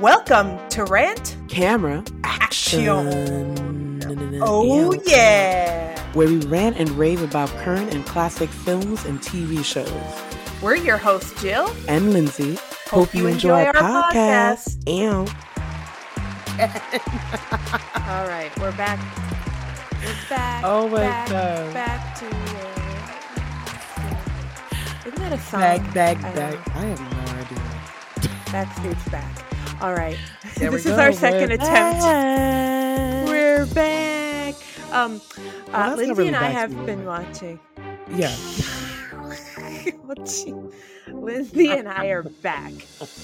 Welcome to Rant Camera Action. Action. Oh, yeah. Where we rant and rave about current and classic films and TV shows. We're your hosts, Jill. And Lindsey. Hope you enjoy our podcast. And All right, we're back. We're back. Oh my back, God. Back to it. Isn't that a song? back, back, I back. I have no idea. know. Backstreet's back. All right. There this is go. our second We're attempt. back. We're back. Um, Well, uh, Lindsey really and I have been watching. Yeah. Lindsey and I are back.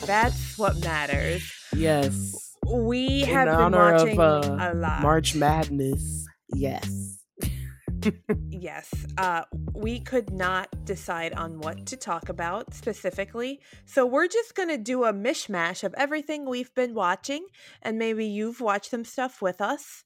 That's what matters. Yes. We In have been watching of uh, a lot. March Madness. Yes. Yes. Uh, we could not decide on what to talk about specifically. So we're just going to do a mishmash of everything we've been watching. And maybe you've watched some stuff with us.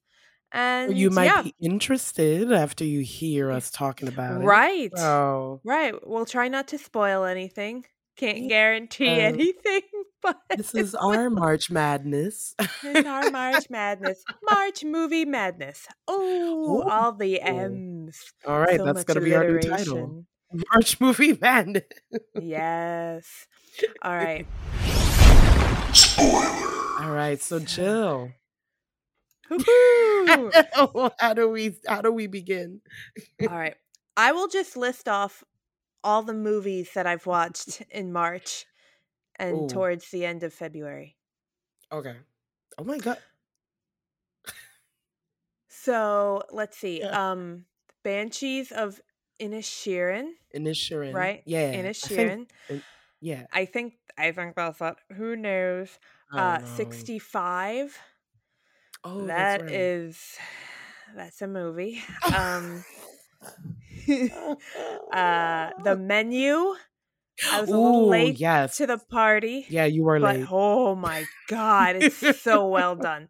And you might yeah, be interested after you hear us talking about it. right. Oh. Right. We'll try not to spoil anything. Can't guarantee Uh, anything, but This is our March Madness. It's our March Madness. March movie madness. Oh, all the M's. All right, So that's going to be our new title. March Movie Madness. Yes. All right. Spoiler. All right, so Jill. How do we how do we begin? all right. I will just list off all the movies that I've watched in March and Ooh. towards the end of February. Okay. Oh my god. So let's see. Yeah. Um Banshees of Inisherin, Inisherin. right? Yeah. I think- yeah. I think I think that's it. Who knows? Uh know. 65. Oh, That that's is that's a movie. Um uh the menu. I was a little Ooh, late yes. to the party. Yeah, you were But late. oh my god, it's so well done.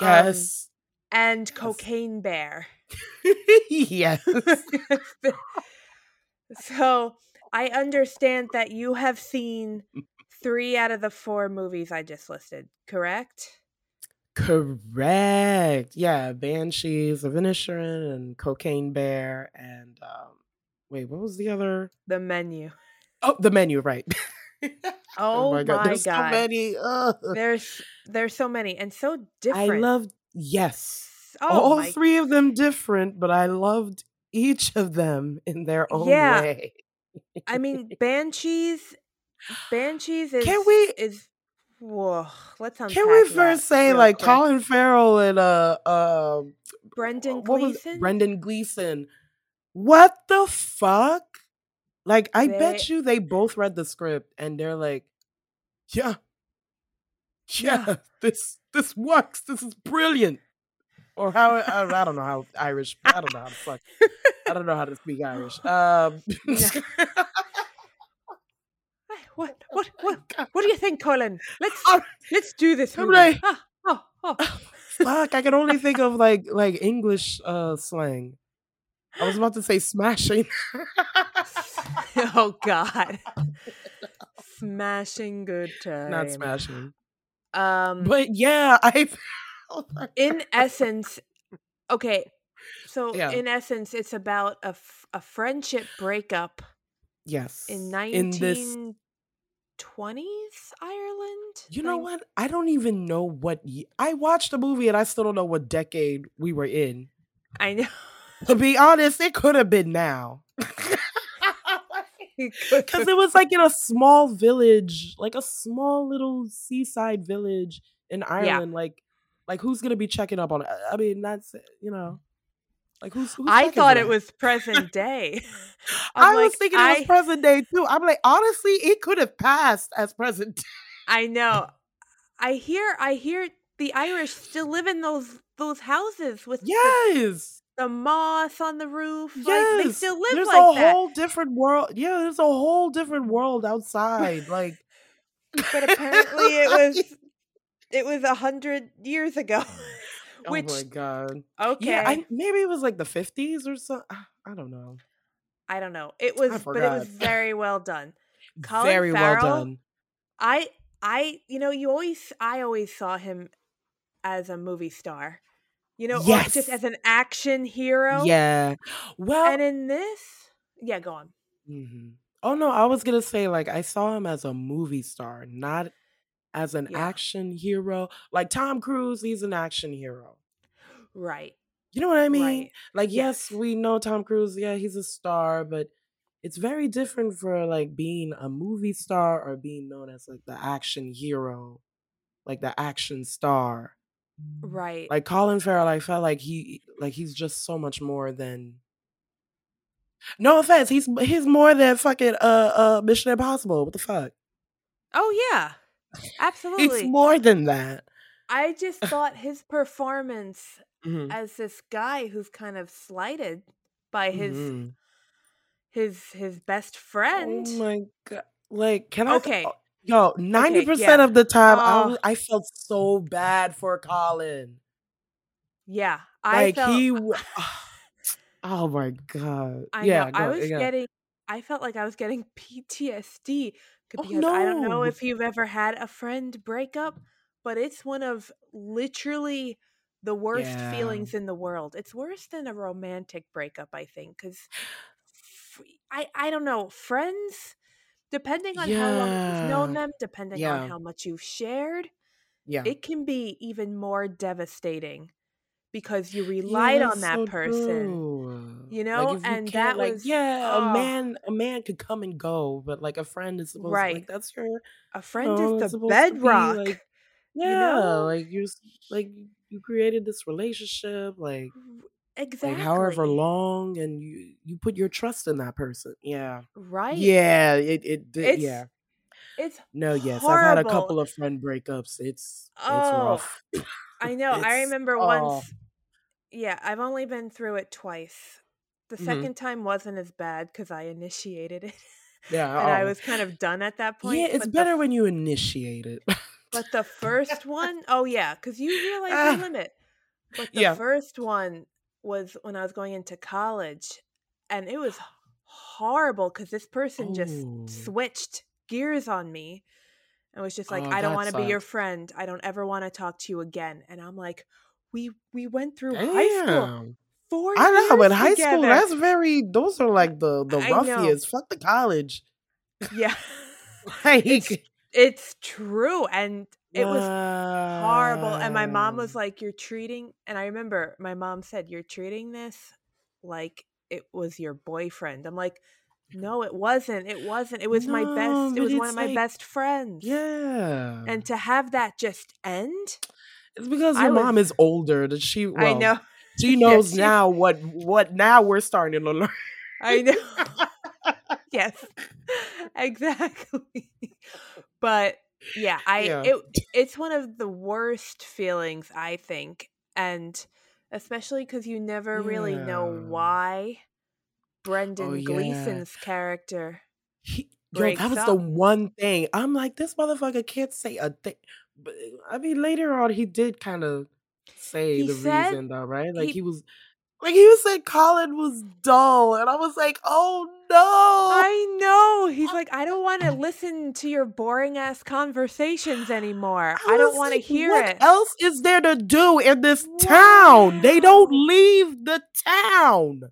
Um, yes. and Cocaine Bear. yes. so I understand that you have seen three out of the four movies I just listed, correct? Correct. Yeah, Banshees of Inisherin and Cocaine Bear and um wait, what was the other? The menu. Oh, the menu, right. Oh, my god. There's so many. Ugh. There's there's so many and so different. I loved yes. oh All my three of them different, but I loved each of them in their own Yeah. way. I mean Banshees Banshees is Can we- is whoa, let's unpack Can we first say like quick. Colin Farrell and uh uh Brendan what was it? Gleeson? Brendan Gleeson. What the fuck? Like I They- bet you they both read the script and they're like, yeah, yeah, Yeah. this this works. This is brilliant. Or how I, I don't know how Irish. I don't know how to fuck. I don't know how to speak Irish. Um, Hey, what, oh what, what do you think, Colin? Let's let's do this. i ah, oh, oh. fuck, I can only think of like like English uh, slang. I was about to say smashing. oh God, smashing good time. Not smashing. Um, but yeah, I. in essence, okay. So yeah. in essence, it's about a, f- a friendship breakup. Yes. In nineteen 20th Ireland. You know what? I don't even know what I watched the movie and I still don't know what decade we were in. I know. to be honest, it could have been now. Because it was like in a small village, like a small little seaside village in Ireland. Yeah. Like, like who's gonna be checking up on? It? I mean, that's you know like who's. who's I thought it was present day. I I'm was like, thinking it was present day too. I'm like, honestly, it could have passed as present. day. I know. I hear. I hear the Irish still live in those those houses with Yes. the moss on the roof. Like Yes, they still live there's like a that. whole different world. Yeah, there's a whole different world outside. Like, But apparently, it was it was a hundred years ago. Which oh my god. okay, Yeah, I, maybe it was like the 50s or so. I don't know. I don't know. It was, but it was very well done. Colin Very Farrell, well done. I I, you know, you always, I always saw him as a movie star, you know, yes. just as an action hero. Yeah. Well, and in this, yeah, go on. Mm-hmm. Oh no, I was gonna say like I saw him as a movie star, not as an yeah. action hero. Like Tom Cruise, he's an action hero. Right. You know what I mean? Right. Like, yes. yes, we know Tom Cruise, yeah, he's a star, but it's very different for like being a movie star or being known as like the action hero, like the action star. Right. Like Colin Farrell, I felt like he like he's just so much more than no offense, he's he's more than fucking uh uh Mission Impossible. What the fuck? Oh yeah. Absolutely. It's more than that. I just thought his performance mm-hmm. as this guy who's kind of slighted by his mm-hmm. his his best friend. Oh my god! Like, can I? Okay. Oh, yo, ninety okay, percent yeah. of the time, uh, I, was, I felt so bad for Colin. Yeah, I like felt, he. oh my god! I yeah, know. I was yeah. getting. I felt like I was getting PTSD oh, because oh, no. I don't know if you've ever had a friend break up, but it's one of literally the worst yeah. feelings in the world. It's worse than a romantic breakup, I think, because I I don't know friends. Depending on yeah. how long you've known them, depending yeah. on how much you've shared, yeah, it can be even more devastating because you relied on that so person. True. You know, like and that like, was yeah, oh. a man a man could come and go, but like a friend is supposed right. to like that's your a friend you know, is oh, the bedrock. Like, yeah, you know? like you're like you created this relationship, like exactly like however long, and you you put your trust in that person. Yeah, right. Yeah, it it, it it's, yeah. It's no, yes, horrible. I've had a couple of friend breakups. It's oh, it's rough. I know. I remember oh. once. Yeah, I've only been through it twice. The 2nd mm-hmm. time wasn't as bad because I initiated it. Yeah, and oh. I was kind of done at that point. Yeah, it's better the, when you initiate it. But the first one, oh yeah, because you realize uh, the limit. But the yeah. first one was when I was going into college, and it was horrible because this person just oh. switched gears on me and was just like, oh, "I don't want to be your friend. I don't ever want to talk to you again." And I'm like, "We we went through Damn. high school." Four I know, but high together. school that's very those are like the the rough years. Fuck the college. Yeah. like it's, it's true. And it was horrible. And my mom was like, You're treating, and I remember my mom said, You're treating this like it was your boyfriend. I'm like, No, it wasn't. It wasn't. It was no, my best, it was one of my like, best friends. Yeah. And to have that just end. It's because your I mom was, is older. That she, well, I know. She knows she, now what what now we're starting to learn. I know. yes. Exactly. But yeah i yeah. it it's one of the worst feelings i think and especially because you never yeah. really know why oh, brendan oh, yeah. gleeson's character he, yo, that was up. the one thing i'm like this motherfucker can't say a thing but i mean later on he did kind of say he the said, reason though right like he, he was like he was saying Colin was dull, and I was like, "Oh no!" I know. He's like, "I don't want to listen to your boring ass conversations anymore. I, I don't want to like, hear what it." What else is there to do in this wow. town? They don't leave the town.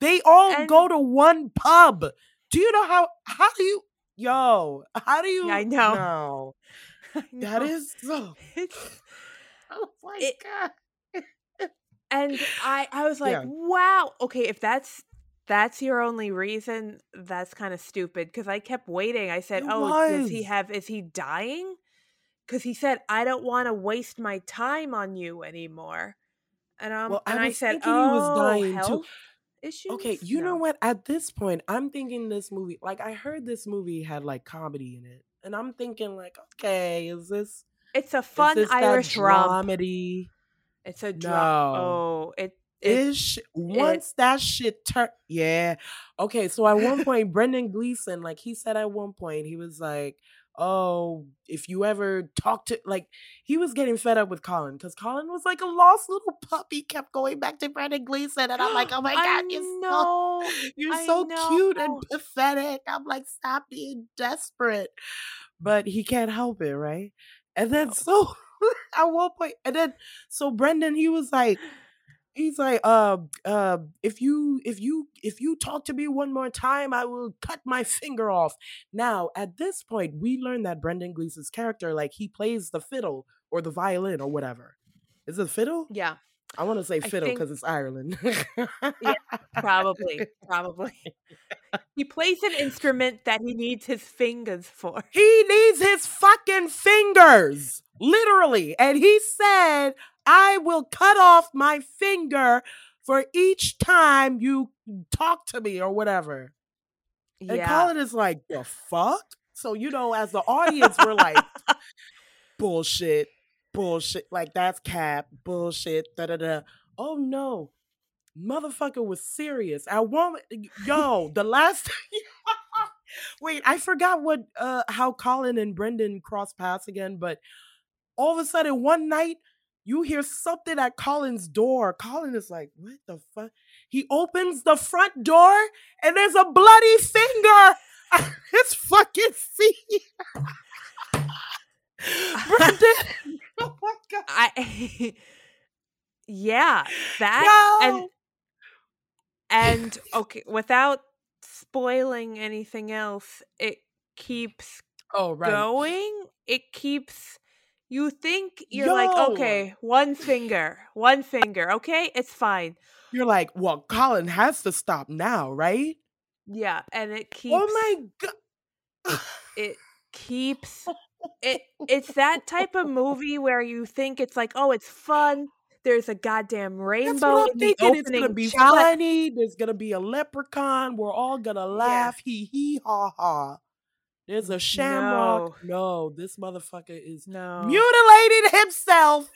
They all and, go to one pub. Do you know how? How do you? Yo, how do you? I know. know. I know. That is so. oh my it, god and I I was like, yeah. wow, okay, if that's that's your only reason, that's kind of stupid because I kept waiting. I said, it "Oh, was. does he have? Is he dying?" Because he said, "I don't want to waste my time on you anymore." And um, well, and I, I said, "Oh, he was oh, dying health too." Issues? Okay, you no. know what? At this point, I'm thinking this movie. Like, I heard this movie had like comedy in it, and I'm thinking like, okay, is this? It's a fun Irish dramedy? It's a drop. No. Oh, it is once it, that shit turned. Yeah. Okay. So at one point, Brendan Gleeson, like he said at one point, he was like, "Oh, if you ever talk to like," he was getting fed up with Colin because Colin was like a lost little puppy, kept going back to Brendan Gleeson, and I'm like, "Oh my god, you're so you're I so know. cute and pathetic." I'm like, "Stop being desperate." but he can't help it, right? And then no. so at one point, and then so Brendan, he was like, he's like, uh, uh, if you if you if you talk to me one more time, I will cut my finger off. Now, at this point, we learn that Brendan Gleeson's character, like, he plays the fiddle or the violin or whatever. Is it fiddle? Yeah. I want to say fiddle because it's Ireland. yeah, probably, probably. He plays an instrument that he needs his fingers for. He needs his fucking fingers, literally. And he said, I will cut off my finger for each time you talk to me or whatever. Yeah. And Colin is like, the fuck? So, you know, as the audience, we're like, bullshit, bullshit. Like, that's cap, bullshit, da da da. Oh no. Motherfucker was serious. I want yo, the last Wait, I forgot what uh how Colin and Brendan crossed paths again, but all of a sudden one night you hear something at Colin's door. Colin is like, what the fuck? He opens the front door and there's a bloody finger. His fucking feet. Brendan. oh my god. I Yeah, that no. and and okay, without spoiling anything else, it keeps oh right. going. It keeps you think you're Yo. like, okay, one finger, one finger, okay, it's fine. You're like, well, Colin has to stop now, right? Yeah, and it oh keeps. Oh my god! it keeps. It it's that type of movie where you think it's like, oh, it's fun. There's a goddamn rainbow in the opening. It's gonna be shot. funny. There's gonna be a leprechaun. We're all gonna laugh. Yeah. Hee hee ha ha. There's a shamrock. No, no this motherfucker is no. mutilating himself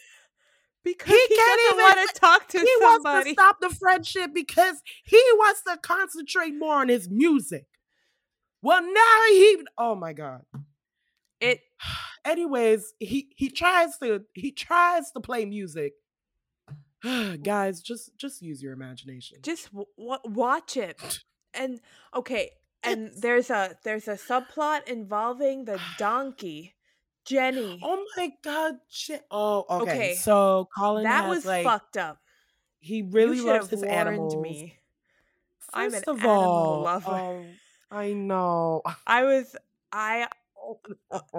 because he, he can't even want to talk to he somebody. wants to stop the friendship because he wants to concentrate more on his music. Well, now he. Oh my god. It. Anyways, he he tries to he tries to play music. Guys, just just use your imagination. Just w- watch it. And okay, and there's a there's a subplot involving the donkey jenny. Oh my god oh okay, okay. so colin that was like, fucked up. he really loves his animals. me. First i'm an of all, lover. um, i know. I was i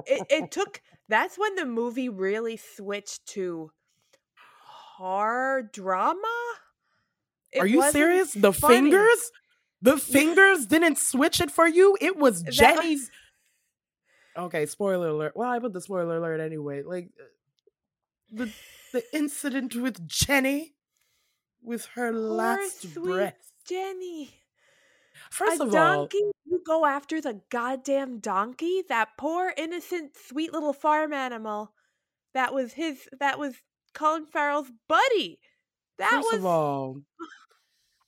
it, it took that's when the movie really switched to horror drama? It are you serious? The funny. fingers the fingers didn't switch it for you. It was Jenny's. Okay, spoiler alert. Well, I put the spoiler alert anyway. Like uh, the the incident with Jenny, with her Poor last breath. Jenny. First a of donkey, all, you go after the goddamn donkey. That poor innocent, sweet little farm animal. That was his. That was Colin Farrell's buddy. That First was. of all,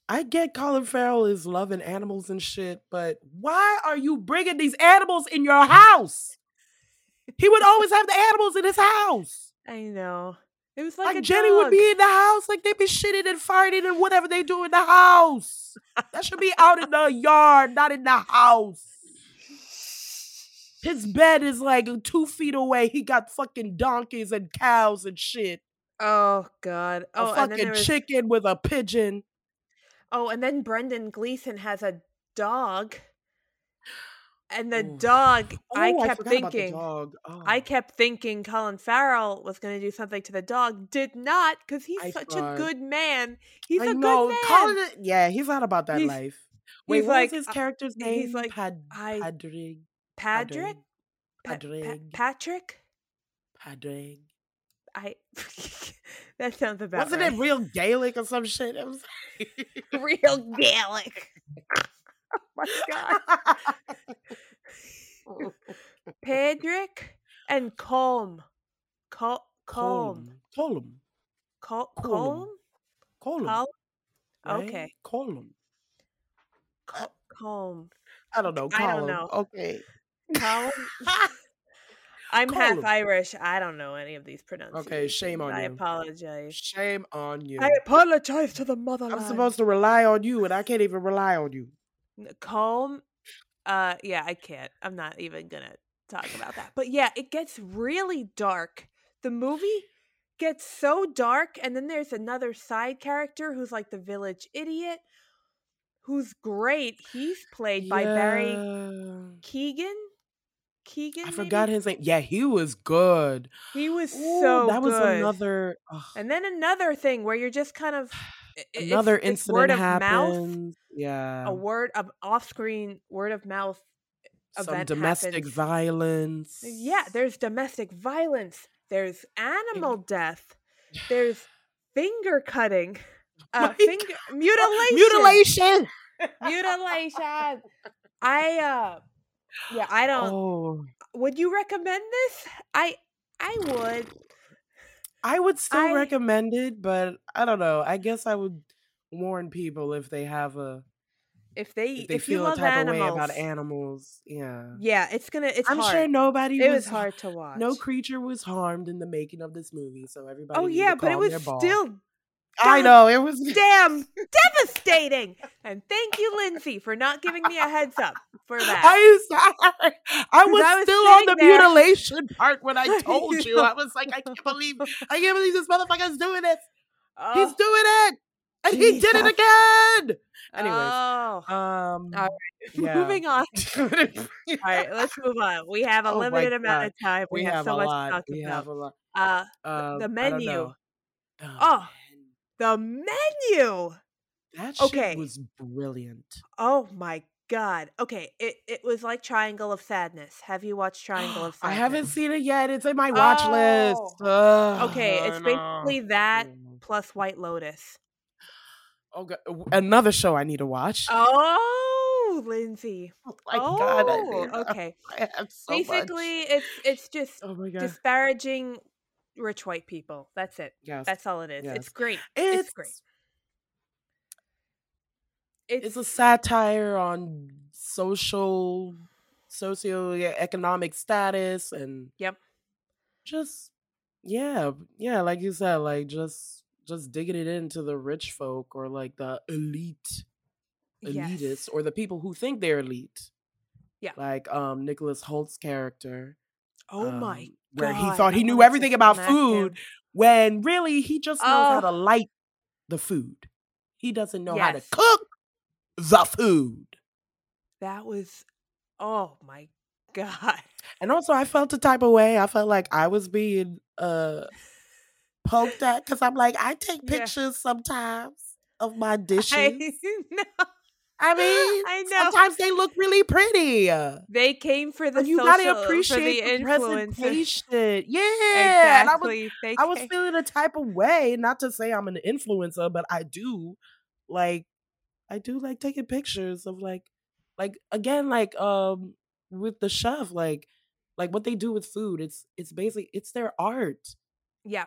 I get Colin Farrell is loving animals and shit, but why are you bringing these animals in your house? He would always have the animals in his house. I know. It was like, like Jenny dog. would be in the house, like they'd be shitting and farting and whatever they do in the house. that should be out in the yard, not in the house. His bed is like two feet away. He got fucking donkeys and cows and shit. Oh God! Oh, a fucking was... chicken with a pigeon. Oh, and then Brendan Gleeson has a dog. And the Ooh. dog, oh, I kept I thinking, oh. I kept thinking Colin Farrell was going to do something to the dog. Did not, because he's I such thought. a good man. He's I a know. good man. Colin, yeah, he's not about that he's, life. Wait, what like, his uh, character's name? He's like Pad- I, Pádraic. Patrick. Pádraic. Patrick. Pádraic. I that sounds about Wasn't right. it real Gaelic or some shit? It was real Gaelic. oh my god. Pedrick and Colm. Col- Colm. Colm. Col- Colm. Colm. Okay. Colm. Colm. I don't know. I don't know. Okay. Colm. I'm Call half Irish. I don't know any of these pronunciations. Okay, shame on I you. I apologize. Shame on you. I apologize to the motherland. I'm supposed to rely on you, and I can't even rely on you. Calm. Uh, yeah, I can't. I'm not even gonna talk about that. But yeah, it gets really dark. The movie gets so dark, and then there's another side character who's like the village idiot, who's great. He's played yeah. by Barry Keegan. Keegan. I forgot his name. Yeah, he was good. He was Ooh, so. That was another. Ugh. And then another thing where you're just kind of another it's, incident word happens. Of mouth, yeah, a word of off-screen word of mouth. Some domestic happens. violence. Yeah, there's domestic violence. There's animal death. There's finger cutting. Uh, finger mutilation. Mutilation. mutilation. I uh yeah, I don't oh. would you recommend this? I I would. I would still I, recommend it, but I don't know. I guess I would warn people if they have a if they if they if feel a type animals, of way about animals, yeah, yeah, it's gonna. It's. I'm hard. sure nobody. It was, was, hard to watch. No creature was harmed in the making of this movie, so oh, everybody. Oh yeah, but it was still. I know it was damn devastating, and thank you, Lindsey, for not giving me a heads up for that. I'm. I was, I was still on the there. mutilation part when I told you. I was like, I can't believe, I can't believe this motherfucker's doing this. Oh. He's doing it and he did it again. Anyways, oh. um, right. yeah. moving on. All right, let's move on. We have a oh limited amount of time. We, we have, have, so much lot. to talk we about. Have a lot. Uh, uh the menu. Oh, the menu. That okay. was brilliant. Oh my god. Okay, it it was like Triangle of Sadness. Have you watched Triangle of Sadness? I haven't seen it yet. It's in my watch oh. list. Ugh, okay, it's basically that oh plus White Lotus. Oh, God. another show I need to watch. Oh, Lindsey. Oh my oh, God. I oh, mean, okay. So Basically, much. it's it's just oh disparaging rich white people. That's it. Yes. That's all it is. Yes. It's great. It's, it's great. It's, it's a satire on social socioeconomic status and yep just yeah yeah like you said like just just digging it into the rich folk or like the elite elitists yes. or the people who think they're elite. Yeah. Like um Nicholas Hoult's character. Oh um, my where he thought he knew everything about food him. when really he just knows oh. how to light the food. He doesn't know yes. how to cook the food. That was oh my god. And also I felt a type of way. I felt like I was being uh poked at because I'm like, I take pictures yeah. sometimes of my dishes. I, know. I mean, I know. Sometimes they look really pretty. They came for the you social, gotta appreciate the, the presentation. Yeah, exactly. I was, I was feeling a type of way. Not to say I'm an influencer, but I do like, I do like taking pictures of like, like again, like um with the chef, like, like what they do with food. It's it's basically it's their art. Yeah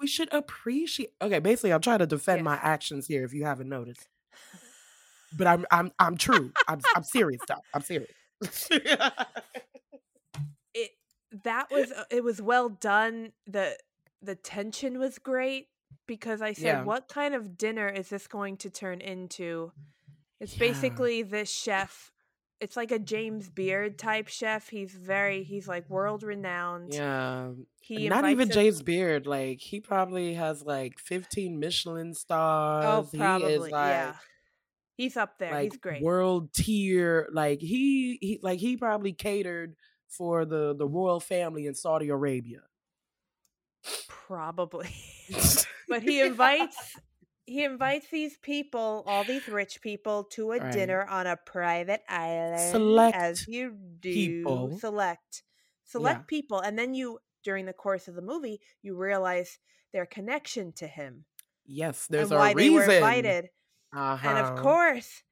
we should appreciate. Okay, basically, I'm trying to defend yeah. my actions here. If you haven't noticed, but I'm I'm I'm true. I'm I'm serious. Though. I'm serious. it that was uh, it was well done. the The tension was great because I said, yeah. "What kind of dinner is this going to turn into?" It's yeah. basically this chef it's like a James Beard type chef. He's very he's like world renowned. Yeah. He not even James Beard. Like he probably has like 15 Michelin stars. Oh, probably. He is like yeah. He's up there. Like he's great. World tier. Like he he like he probably catered for the the royal family in Saudi Arabia. Probably. but he invites he invites these people, all these rich people, to a right. dinner on a private island. Select as you do. People. Select. Select yeah. people. And then you, during the course of the movie, you realize their connection to him. Yes, there's a why reason. They were invited. Uh-huh. And of uh-huh. course,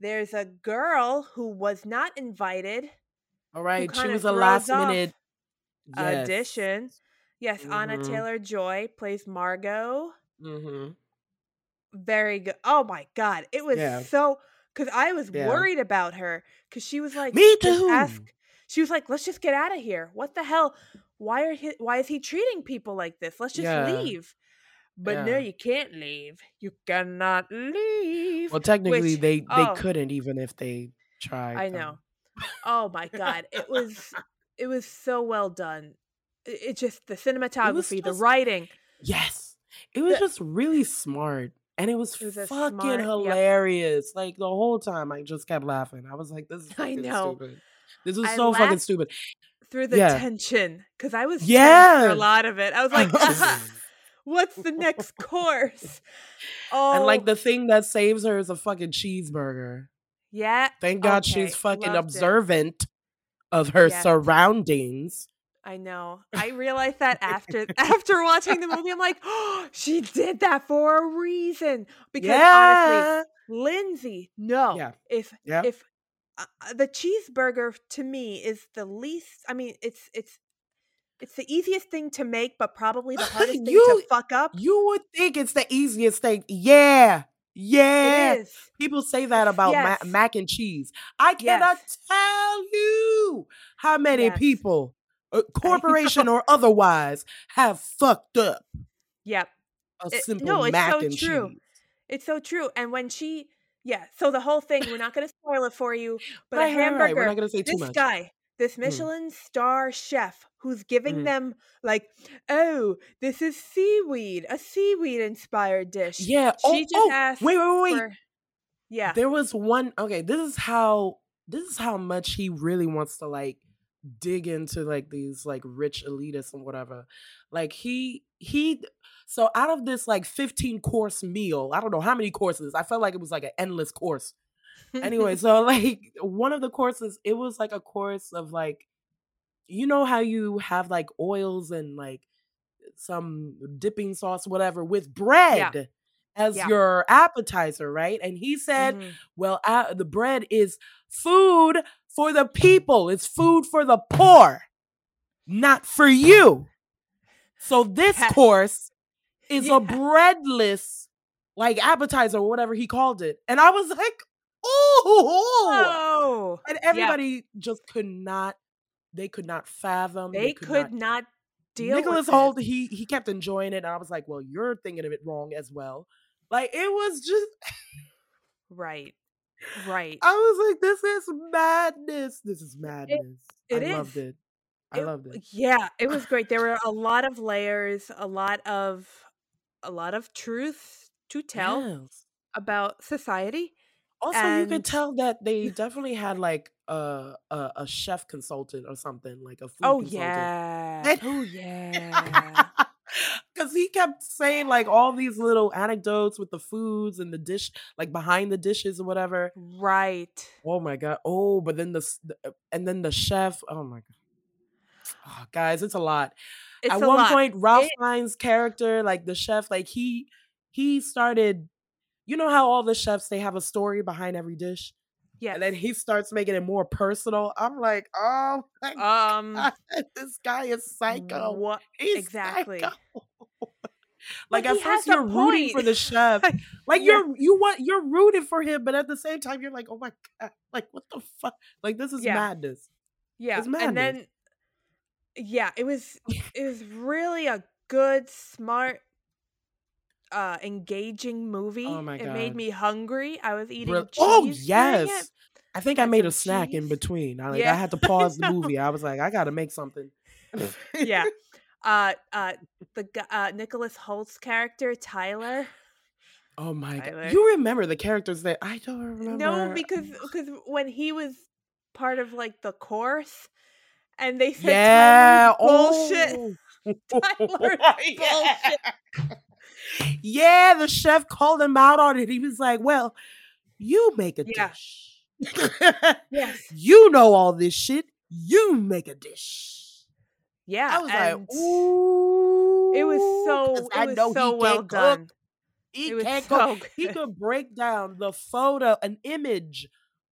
there's a girl who was not invited. All right, she was a last minute yes. addition. Yes, mm-hmm. Anya Taylor Joy plays Margot. Mm-hmm very good. Oh my god, it was yeah. so because I was yeah. worried about her because she was like, "Me too." Ask, she was like, "Let's just get out of here. What the hell? Why are he? Why is he treating people like this? Let's just yeah. leave." But no, you can't leave. You cannot leave. Well, technically, Which, they they oh, couldn't even if they tried. I know. oh my god, it was it was so well done. It, it just the cinematography, just, the writing. Yes, it was the, just really smart, and it was, it was fucking smart, hilarious. Yep. Like the whole time, I just kept laughing. I was like, "This is I know. stupid. This is I so fucking stupid." Through the yeah. tension, because I was yeah a lot of it. I was like. What's the next course? Oh, and like oh. the thing that saves her is a fucking cheeseburger. Yeah. Thank God okay. she's fucking Loved observant it. of her yes. surroundings. I know. I realized that after after watching the movie, I'm like, oh, she did that for a reason. Because yeah. honestly, Lindsey, no. Yeah. If yeah. if uh, uh the cheeseburger to me is the least. I mean, it's it's it's the easiest thing to make, but probably the hardest thing you, to fuck up. You would think it's the easiest thing. Yeah. Yeah. People say that about yes. ma- mac and cheese. I cannot yes. tell you how many yes. people, uh, corporation or otherwise, have fucked up. Yep. A simple it, no, mac so and true. cheese. It's so true. And when she, yeah, so the whole thing, we're not going to spoil it for you, but right, a hamburger. Right, right. We're not going to say too much. This guy, this mm. Michelin mm. star chef who's giving mm. them like, oh, this is seaweed, a seaweed inspired dish. Yeah. She oh, just oh, asked wait, wait, wait. For, yeah. There was one. Okay, this is how this is how much he really wants to like dig into like these like rich elitists and whatever. Like he he so out of this like 15 course meal, I don't know how many courses. I felt like it was like an endless course. Anyway, so like one of the courses, it was like a course of like you know how you have like oils and like some dipping sauce, whatever, with bread yeah. as yeah. your appetizer, right? And he said, mm-hmm. well, uh, the bread is food for the people, it's food for the poor, not for you. So this course is yeah. a breadless like appetizer or whatever he called it. And I was like, Oh! oh, and everybody just could not they could not fathom. They, they could, could, not, not deal. Nicholas Hoult, he he kept enjoying it, and I was like, well, you're thinking of it wrong as well. Like it was just right, right. I was like, this is madness. This is madness. It, it I is. loved it. I it, loved it. Yeah, it was great. There were a lot of layers, a lot of a lot of truth to tell yes. about society. Also, and... you could tell that they definitely had like a, a, a chef consultant or something like a food oh consultant. yeah. Oh yeah. Because he kept saying like all these little anecdotes with the foods and the dish like behind the dishes or whatever. Right. Oh my god. Oh but then the, uh, and then the chef oh my god oh, guys it's a lot. It's at one lot. point ralph it- fiennes character like the chef like he he started you know how all the chefs they have a story behind every dish yeah. And then he starts making it more personal. I'm like, oh um, God, this guy is psycho. What He's exactly? Psycho. like at first you're rooting for the chef. like yeah. you're you want you're rooting for him, but at the same time you're like, oh my god, like what the fuck? Like this is yeah. madness. Yeah. Madness. And then yeah, it was it was really a good, smart uh engaging movie. Oh my god. It made me hungry. I was eating Bro- Oh yes. I think I made a snack cheese. in between. I like yeah. I had to pause the movie. I was like, I gotta make something. yeah. Uh uh the uh Nicholas Hoult's character, Tyler. Oh my Tyler. god. You remember the characters that I don't remember. No, because because when he was part of like the course and they said yeah. bullshit. Oh. Tyler bullshit yeah, the chef called him out on it. He was like, "Well, you make a yeah. dish. yes, you know all this shit. You make a dish." Yeah, I was like, "Ooh." It was so. It I was know so well cook. done. He can't so cook. He could break down the photo, an image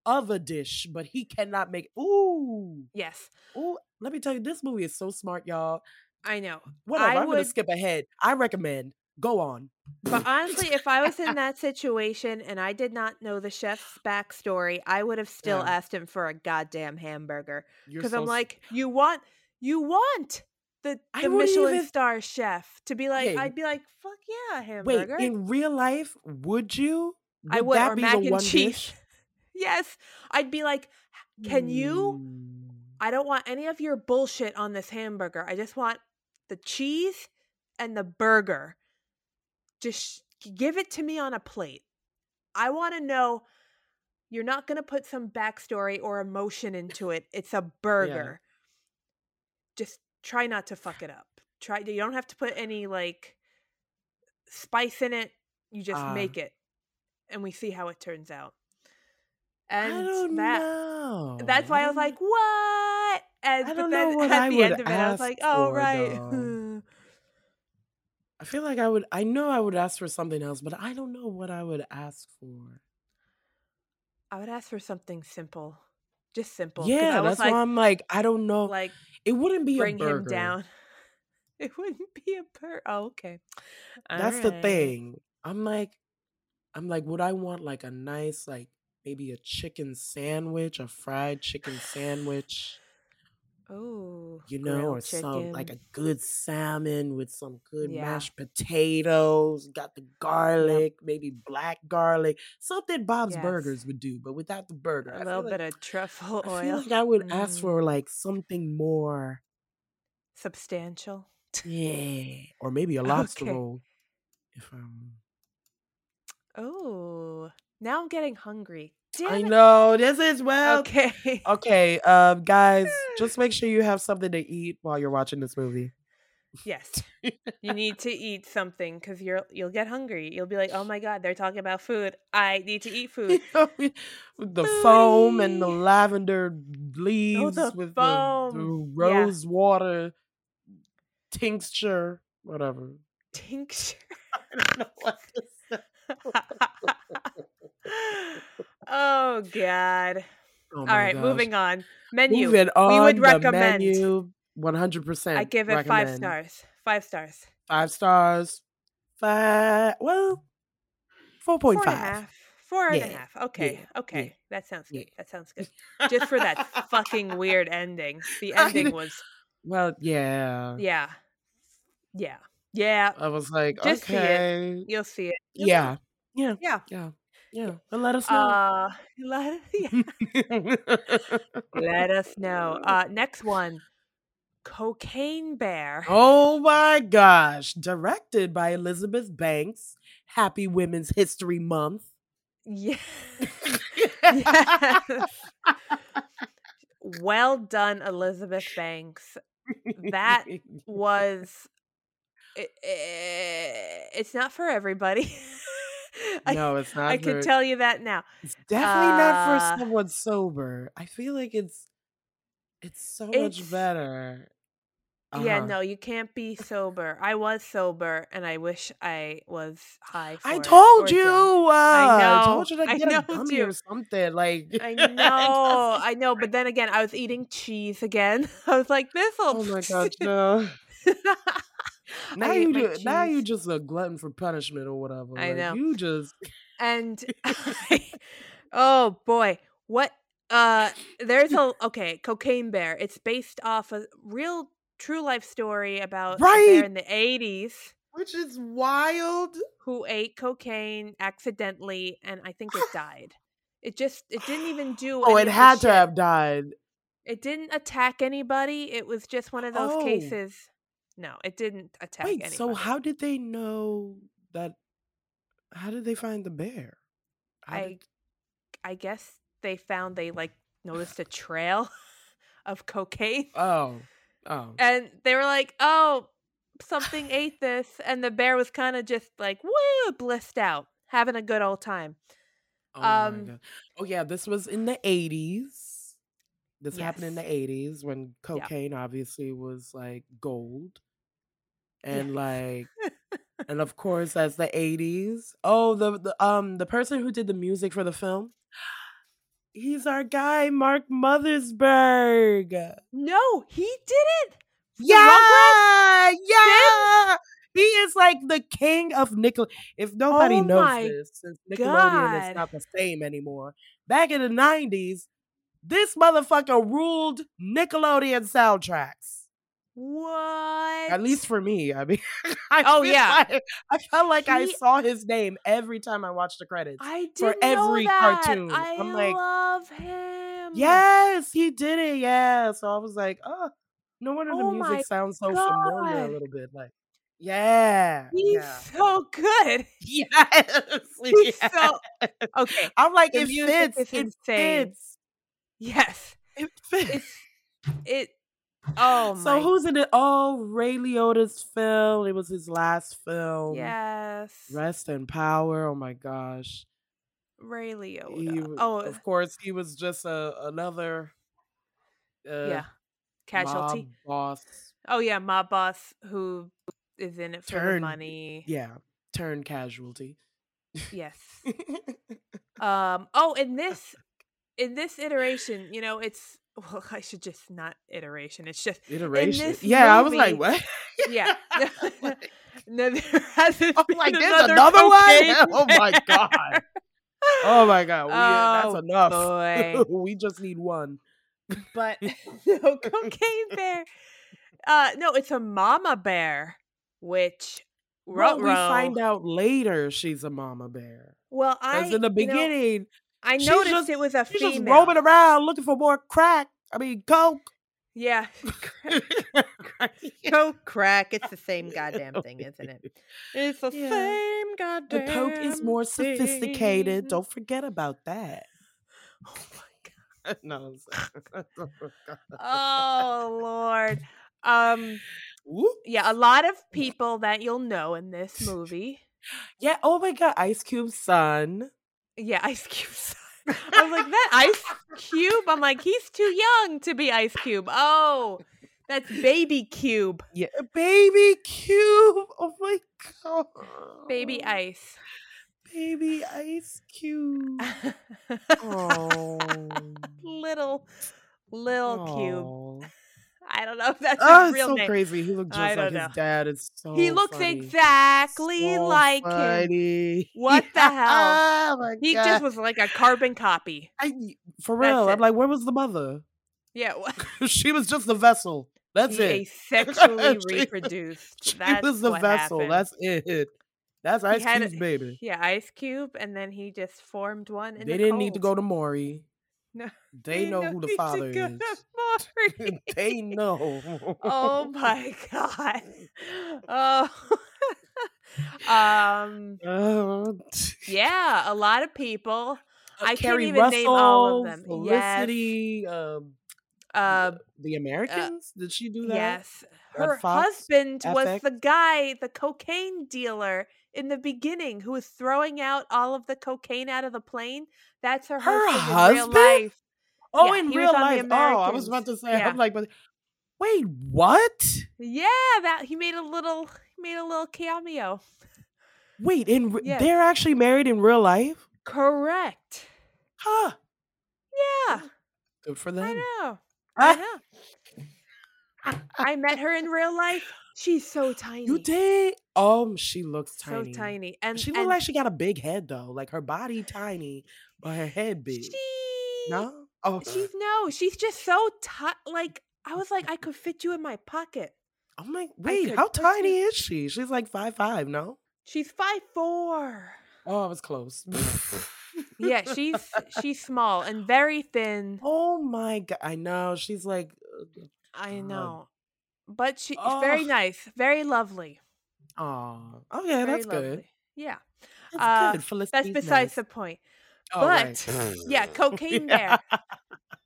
of a dish, but he cannot make. Ooh. Yes. Ooh. Let me tell you, this movie is so smart, y'all. I know. Whatever. I am would... gonna skip ahead. I recommend Go on. But honestly, if I was in that situation and I did not know the chef's backstory, I would have still yeah. asked him for a goddamn hamburger. Because so I'm like, you want, you want the, the Michelin even... star chef to be like, I'd be like, fuck yeah, hamburger. Wait, in real life, would you? Would I would, or mac and cheese. yes, I'd be like, can you? Mm. I don't want any of your bullshit on this hamburger. I just want the cheese and the burger. Just give it to me on a plate. I want to know you're not going to put some backstory or emotion into it. It's a burger. Yeah. Just try not to fuck it up. Try you don't have to put any like spice in it. You just uh, make it and we see how it turns out. And that know. that's why I was like, "What?" And I don't know what at I the end of it, I was like, "Oh, for, right." I feel like I would. I know I would ask for something else, but I don't know what I would ask for. I would ask for something simple, just simple. Yeah, that's like, why I'm like, I don't know. Like, it wouldn't be bring a burger. him down. It wouldn't be a burger. Oh, okay. All that's right. the thing. I'm like, I'm like, would I want like a nice, like maybe a chicken sandwich, a fried chicken sandwich? Oh, you know, or chicken. some like a good salmon with some good yeah. mashed potatoes, got the garlic, yep. maybe black garlic, something Bob's yes. Burgers would do, but without the burger. A little bit like, of truffle oil. I feel like I would mm. ask for like something more substantial. Yeah, or maybe a lobster okay. roll. If I'm. Oh, now I'm getting hungry. Damn I it. know this is well. Okay. Okay, um, guys, just make sure you have something to eat while you're watching this movie. Yes, you need to eat something because you're you'll get hungry. You'll be like, "Oh my god, they're talking about food. I need to eat food." with the Foodie. foam and the lavender leaves oh, the with foam. the, the rose yeah. water tincture, whatever. Tincture. I don't know what oh God. Oh All right, gosh. moving on. Menu. Moving on we would recommend. Menu, 100%. I give it recommend. five stars. Five stars. Five stars. Five. Well, 4.5. Four and a half. Four and yeah. a half. Okay. Yeah. Okay. Yeah. That sounds good. That sounds good. Just for that fucking weird ending. The ending was. Well, yeah. Yeah. Yeah. Yeah. I was like, Just okay. See You'll see it. You'll yeah. See it. Yeah. Yeah. Yeah. Yeah, and let us know. Uh, let, yeah. let us know. Uh, next one, Cocaine Bear. Oh my gosh! Directed by Elizabeth Banks. Happy Women's History Month. Yeah. yes. well done, Elizabeth Banks. That was. It, it, it's not for everybody. no, it's not. I for, can tell you that now. It's definitely uh, not for uh someone sober. I feel like it's it's so it's, much better. Uh-huh. Yeah, no, you can't be sober. I was sober, and I wish I was high. I told you. Uh, I know. I told you to get a gummy you. or something. Like I know, I know. But then again, I was eating cheese again. I was like, this will. Oh my god, no. now you just, now you just a glutton for punishment or whatever. I like, know. You just and I, oh boy, what? Uh, there's a okay, Cocaine Bear. It's based off a real true life story about right. in the '80s, which is wild. Who ate cocaine accidentally, and I think it died. It just it didn't even do. Oh, it had to have died. It didn't attack anybody. It was just one of those oh. cases no, it didn't attack Wait, anybody. so how did they know that? How did they find the bear? How I, did... I guess they found they like noticed a trail of cocaine. Oh, oh, and they were like, "Oh, something ate this," and the bear was kind of just like, "Woo!" blissed out, having a good old time. Oh um, Oh yeah, this was in the eighties. This yes. happened in the 80s when cocaine yeah. obviously was like gold. And like and of course as the 80s. Oh, the, the um the person who did the music for the film He's our guy, Mark Mothersbaugh. No, he did it. Yeah, yeah. He is like the king of Nickel. If nobody oh knows this, since Nickelodeon God. is not the same anymore, back in the '90s, this motherfucker ruled Nickelodeon soundtracks. What? At least for me. I mean, I oh yeah, like, I felt like he, I saw his name every time I watched the credits. I did for every that. cartoon. I I'm like, love him. Yes, he did it. Yeah. So I was like, oh, no wonder the Oh music sounds so familiar a little bit. Like, yeah. He's yeah. so good. Yes. He's yeah. so okay. I'm like, The it fits. It fits. Yes. It fits. It's it oh my so who's in it? Oh, Ray Liotta's film. It was his last film. yes. Rest in power. Oh my gosh. Ray Liotta. wa- Oh of course, he was just a another uh, yeah. Casualty. mob boss. Oh yeah, mob boss who is in it for the money. Yeah, turn casualty. Yes. Um oh in this in this iteration, you know, it's well, I should just not iteration. It's just Iteration. Yeah, I was like, what? yeah. no, there hasn't I'm been like, there's another, another, one. Oh my god. Oh my god. We, uh, Oh, that's enough. we just need one. but no cocaine bear. Uh, no, it's a mama bear, which Well, we find out later she's a mama bear. Well, I in the you know, beginning, I she's noticed just- it was a she's female. just roaming around looking for more crack. I mean, coke. Yeah, Coke, crack, it's the same goddamn thing, isn't it? It's the Yeah. same goddamn. The coke is more sophisticated. thing. Don't forget about that. Oh my god. no. Oh lord. Um. Whoop. Yeah, a lot of people that you'll know in this movie. Yeah. Oh my God. Ice Cube's son. Yeah, Ice Cube. I was like, that Ice Cube. I'm like, he's too young to be Ice Cube. Oh, that's Baby Cube. Yeah. Baby Cube. Oh my God. Baby Ice. Baby Ice Cube. Oh. little, little Cube. I don't know if that's Oh, his ah, it's real so name. crazy. He looked just like don't his know. dad. It's so he looks funny. exactly So like him. funny. What the hell? Oh my He God. just was like a carbon copy. I, for real. I'm like, where was the mother? Yeah, she was just the vessel. That's he it. asexually She- reproduced. She That's was the vessel. happened. That's it. That's Ice Cube's baby. Yeah, Ice Cube, and then he just formed one. In They the didn't need to go to Maury. No, They know who the father is. they know. oh my god. Oh. um. Uh, Yeah, a lot of people. I can't even name all of Russell, them. Yes. Felicity, um, Uh. the Americans. Did she do that? Yes. Her husband was the guy, the cocaine dealer in the beginning, who was throwing out all of the cocaine out of the plane. That's her, Her husband, in real husband? life. Oh, Yeah, in real life. Oh, I was about to say. Yeah. I'm like, but wait, what? Yeah, that he made a little he made a little cameo. Wait, in Yes. they're actually married in real life? Correct. Huh? Yeah, Good for them. I know. I know. I met her in real life. She's so tiny. You did? Um, she looks tiny. So tiny. And she looks like she got a big head though. Like her body tiny, but her head big. she no? Oh, She's no, she's just so tight. Like I was like, I could fit you in my pocket. I'm like, wait, how tiny is she? She's like five five. No? She's five four. Oh, I was close. Yeah, she's she's small and very thin. oh my god! I know she's like. uh, I know, but she's very Oh. nice, very lovely. Oh, okay, very that's lovely. good. Yeah, That's Uh, good. that's besides nice. the point. Oh, but right. yeah, cocaine there.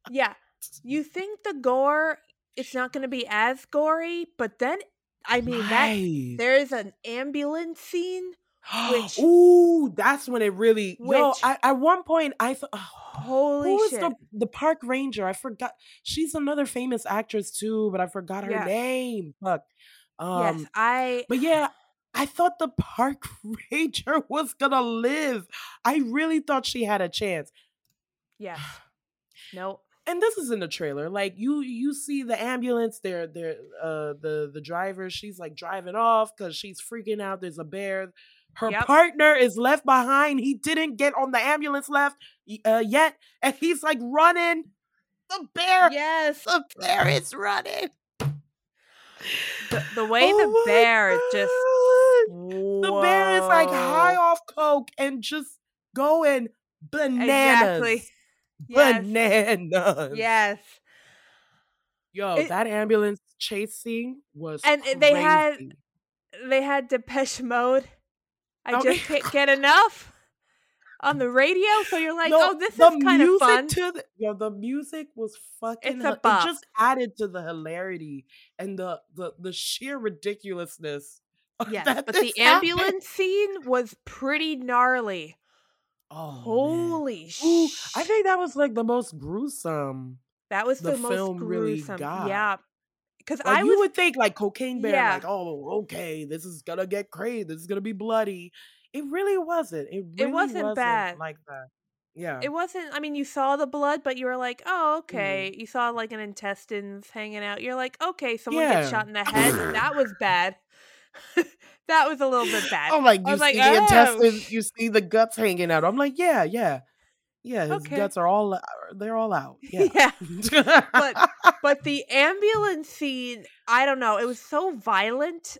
Yeah, you think the gore it's not going to be as gory, but then I mean that there is an ambulance scene. which- Ooh, that's when it really. Yo, I, at one point I thought, Holy who shit! the the park ranger? I forgot. She's another famous actress too, but I forgot her Yeah. name. Fuck. Um, yes, I. but yeah, I thought the park ranger was gonna live. I really thought she had a chance. Yeah. No. and this is in the trailer. Like you, you see the ambulance. They're, they're, uh, the the driver. She's like driving off because she's freaking out. There's a bear. Her Yep. partner is left behind. He didn't get on the ambulance left uh, yet, and he's like running. The bear, Yes. the bear is running. The, the way Oh the bear is just. God. The bear is like high off coke and just going bananas. Exactly. Yes. bananas. Yes. Yo, It- that ambulance chase scene was And they had- They had Depeche Mode. I Oh, just can't get enough on the radio. So you're like, No, oh, this is kind of fun. To the, the music was fucking. It's a It just added to the hilarity and the the the sheer ridiculousness. Yes, but the happened. ambulance scene was pretty gnarly. Oh. Holy Ooh, sh! I think that was like the most gruesome. that was the the, most film really gruesome. got. Yeah, because Like I you was would think, like Cocaine Bear, Yeah. like oh, okay, this is gonna get crazy. This is gonna be bloody. It really wasn't. It really wasn't bad. like that. Yeah. It wasn't. I mean, you saw the blood, but you were like, "Oh, Mm. okay." You saw like an intestines hanging out. You're like, "Okay, someone gets shot in the head." that was bad. that was a little bit bad. I'm like, I you was see like, the "Oh, intestines, you see the guts hanging out. I'm like, yeah, yeah, yeah. His Okay. guts are all, uh, they're all out. Yeah. yeah. But- But the ambulance scene, I don't know. It was so violent.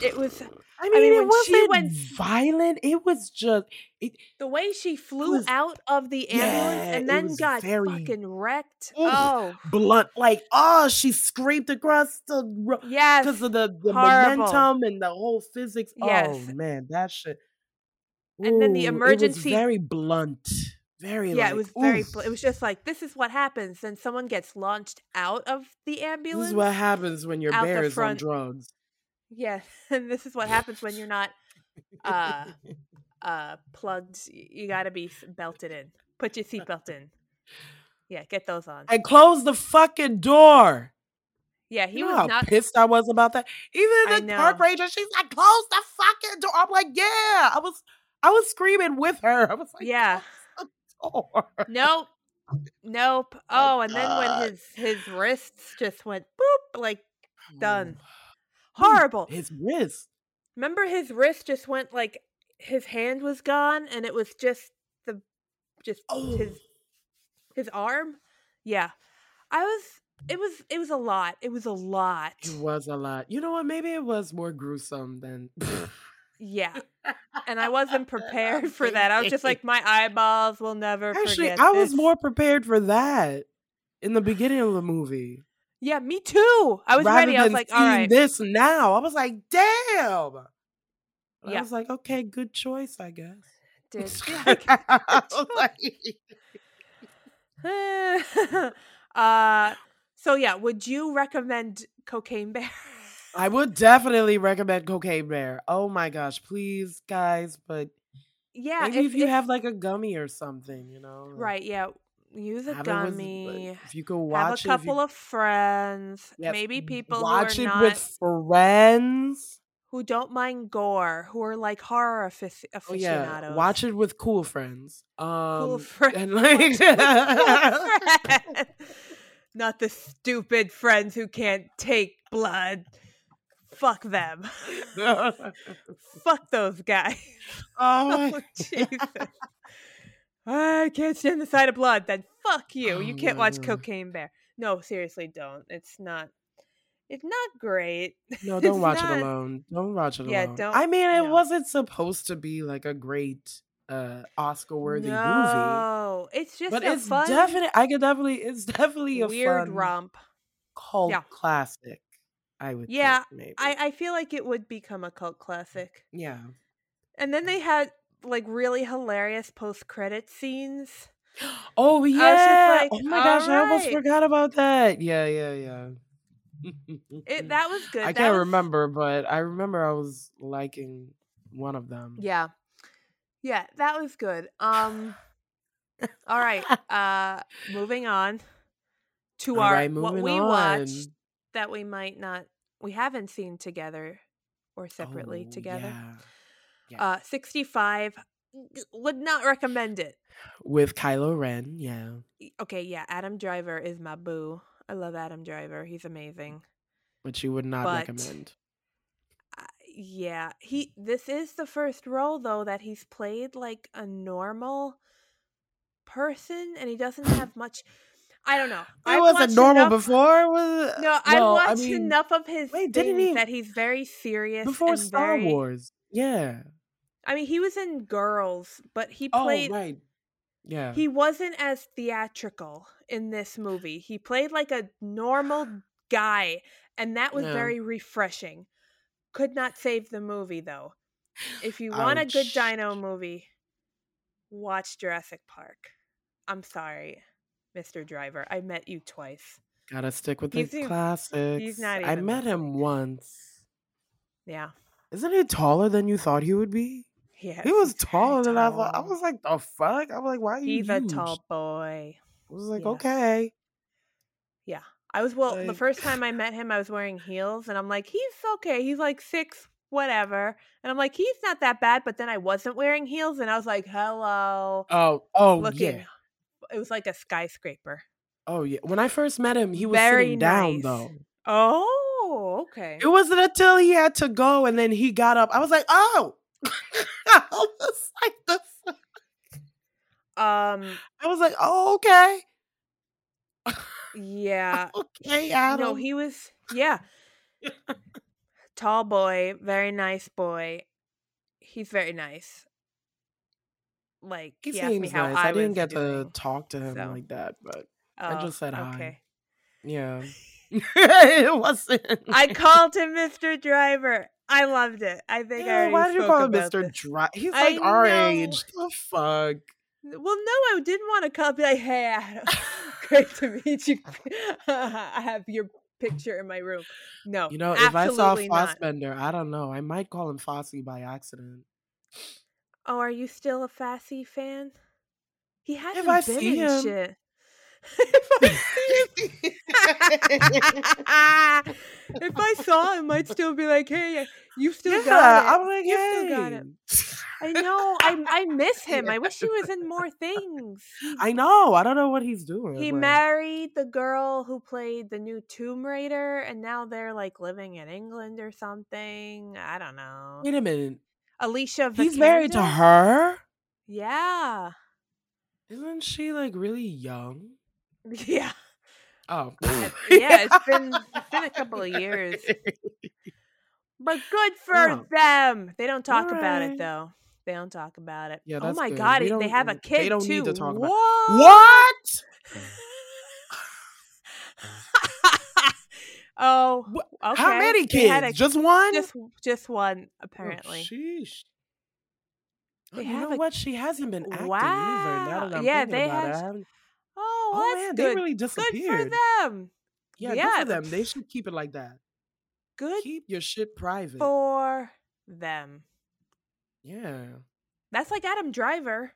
It was I mean, mean, it when wasn't went- violent. It was just, it, the way she flew was- out of the ambulance Yeah, and then got very- fucking wrecked. Oh, blunt. Like, oh, she scraped across the road. yes. because of the, the horrible. momentum and the whole physics. Oh yes. Oh man, that shit. And then the Ooh, it was emergency- very blunt. Very Yeah, like, it was very. oof, It was just like this is what happens. Then someone gets launched out of the ambulance. This is what happens when your bear is on drugs. Yeah, and this is what happens when you're not uh uh plugged. You got to be belted in. Put your seatbelt in. Yeah, get those on. and close the fucking door. Yeah, he you know was how not. pissed I was about that. Even the park ranger, she's like, "Close the fucking door." I'm like, "Yeah." I was, I was screaming with her. I was like, Yeah. "Close. Nope. Nope. Oh, and then when his his wrists just went boop, like oh done. Ooh, Horrible. His wrist. Remember his wrist just went like his hand was gone and it was just the just Oh, his his arm. Yeah. I was it was it was a lot. It was a lot. it was a lot. You know what? Maybe it was more gruesome than. Yeah. And I wasn't prepared for that. I was just like my eyeballs will never Actually, I was this. more prepared for that in the beginning of the movie. Yeah, me too. I was rather ready. I was like, all right. this now. I was like, damn. But I was like, okay, good choice, I guess. Did yeah, I was like, uh so yeah, would you recommend Cocaine Bear? I would definitely recommend Cocaine Bear. Oh my gosh, please, guys. But yeah, maybe if, you have like a gummy or something, you know, right, yeah, use a have it with- gummy. if you have watch a it, if couple you- of friends, yes, maybe people watch who are it not with friends. who don't mind gore, who are like horror Oh aficionados. yeah, watch it with cool friends. Um, cool friends. and like, not the stupid friends who can't take blood. Fuck them. Fuck those guys. oh Oh, Jesus. I can't stand the sight of blood. Then fuck you. You Oh can't watch God. Cocaine Bear. No, seriously, don't. It's not. It's not great. No, don't It's watch not- it alone. Don't watch it Yeah, alone. don't- I mean, it no. wasn't supposed to be like a great uh Oscar-worthy movie, No, it's just but a it's fun, definitely. I could definitely. It's definitely a weird fun romp. cult Yeah. classic. I would. Yeah, think, maybe. I, I feel like it would become a cult classic. yeah. And then they had like really hilarious post credit scenes. Oh yeah. like, oh my gosh, I almost forgot about that. Yeah, yeah, yeah. It that was good. I That can't was- remember, but I remember I was liking one of them. Yeah. Yeah, that was good. Um all right. Uh moving on to All our right, what we on. watched that we might not we haven't seen together or separately Oh, together. yeah. Yeah. Uh 65 would not recommend it. With Kylo Ren, yeah. Okay, yeah, Adam Driver is my boo. I love Adam Driver. He's amazing. Which you would not But- recommend. Uh, yeah, he this is the first role though that he's played like a normal person and he doesn't have much I don't know. It I've wasn't normal enough- before. Was No, I've watched I mean, enough of his wait, didn't he- that he's very serious before Star very- Wars. Yeah. I mean, he was in Girls, but he played. Oh, played right. Yeah. He wasn't as theatrical in this movie. He played like a normal guy, and that was very refreshing. Could not save the movie though. If you want a good dino movie, watch Jurassic Park. I'm sorry, Mr. Driver. I met you twice. Gotta stick with He's the classics. not I met him once. Yeah. Isn't he taller than you thought he would be? Yeah. He was he's taller than I thought. I was like, the fuck? I'm like, why are you He's a tall boy. I was like, yeah. okay. Yeah. I was well the first time I met him I was wearing heels and I'm like, he's okay. He's like six, whatever. And I'm like, he's not that bad, but then I wasn't wearing heels and I was like, hello. Oh, oh looking yeah. It was like a skyscraper. Oh yeah. When I first met him, he was Very sitting down nice. though. Oh, okay. It wasn't until he had to go and then he got up. I was like, oh. I was like, the fuck? Um I was like, oh, okay. yeah. okay, Adam. No, he was yeah. Tall boy, very nice boy. He's very nice. Like he he asked me how nice. I, I, didn't get doing. to talk to him so. like that, but Oh, just said hi. Okay. yeah. it wasn't. I called him Mr. Driver. I loved it. I think I Yeah, already why did you call him Mr. Driver? He's I like our know. age. The fuck? Well, no, I didn't want to call. Be like, hey, Adam, great to meet you. I have your picture in my room. No, You know, if I saw absolutely not. I don't know. I might call him Fassy by accident. Oh, are you still a Fassy fan? He hasn't I been see in him. shit. if, I him, if I saw him, I'd still be like, "Hey, you still yeah, got it. I'm like, you hey. still got it." I know. I I miss him. I wish he was in more things. He, I know. I don't know what he's doing. he like- married the girl who played the new Tomb Raider, and now they're like living in England or something. I don't know. Wait a minute. Alicia. He's married to her? Yeah. Isn't she like really young? Yeah. Oh. yeah, it's been it's been a couple of years. But good for them. They don't talk about it though. They don't talk about it. Yeah, oh my good. god, they have a kid they don't too. need to talk about- what? What? Oh, okay. How many kids? a- Just one? just just one Oh, apparently. sheesh. Oh, They you know a- what? She hasn't been acting either. Wow. that I'm Yeah, they have- it. Oh, well, Oh that's man, good. they really good for them. Yeah, Yeah, good for them. They should keep it like that. Good Keep your shit private. for them. yeah, That's like Adam Driver.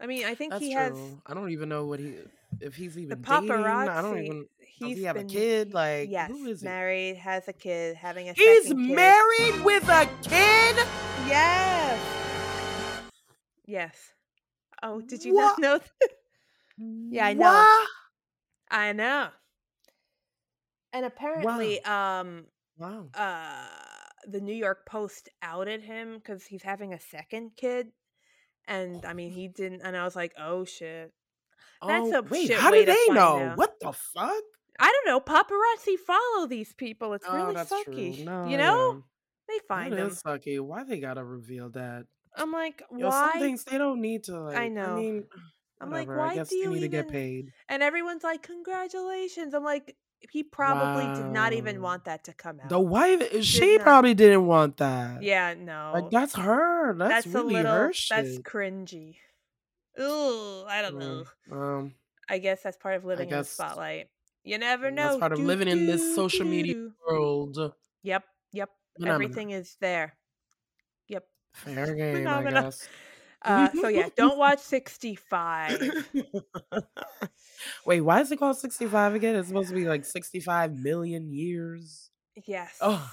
I mean, I think that's he true. has I don't even know what he if he's the even dating. paparazzi. I don't even. Does he have been, a kid? Like, yes, who is he? married, has a kid, having a He's second kid. He's married with a kid. Yes. Yes. Oh, did you What? not know? That? Yeah, I know. What? I know. And apparently, um, Wow. uh, the New York Post outed him because he's having a second kid, and I mean, he didn't. And I was like, oh shit. That's oh, a wait. shit How do they know? out. What the fuck? I don't know. Paparazzi follow these people. It's oh, really sucky. No, you know, yeah. they find That them. is sucky. Why they gotta reveal that? I'm like, Yo, some why? things they don't need to. Like, I know. mean, I'm like, whatever. why I guess do you need to get paid. And everyone's like, congratulations. I'm like, he probably did not even want that to come out. The wife, eh, she not. probably didn't want that. yeah, no. Like that's her. That's, that's really a little. her shit. That's cringy. Ooh, I don't know. Mm, Um, I guess that's part of living in the spotlight. You never know. that's part of Doo, living in this social doo, media world. Yep, yep. Phenomena. Everything is there. Yep. Fair game, Phenomena. I guess. Uh, so yeah, don't watch 65. Wait, why is it called 65 again? It's supposed to be like 65 million years. Yes. Oh.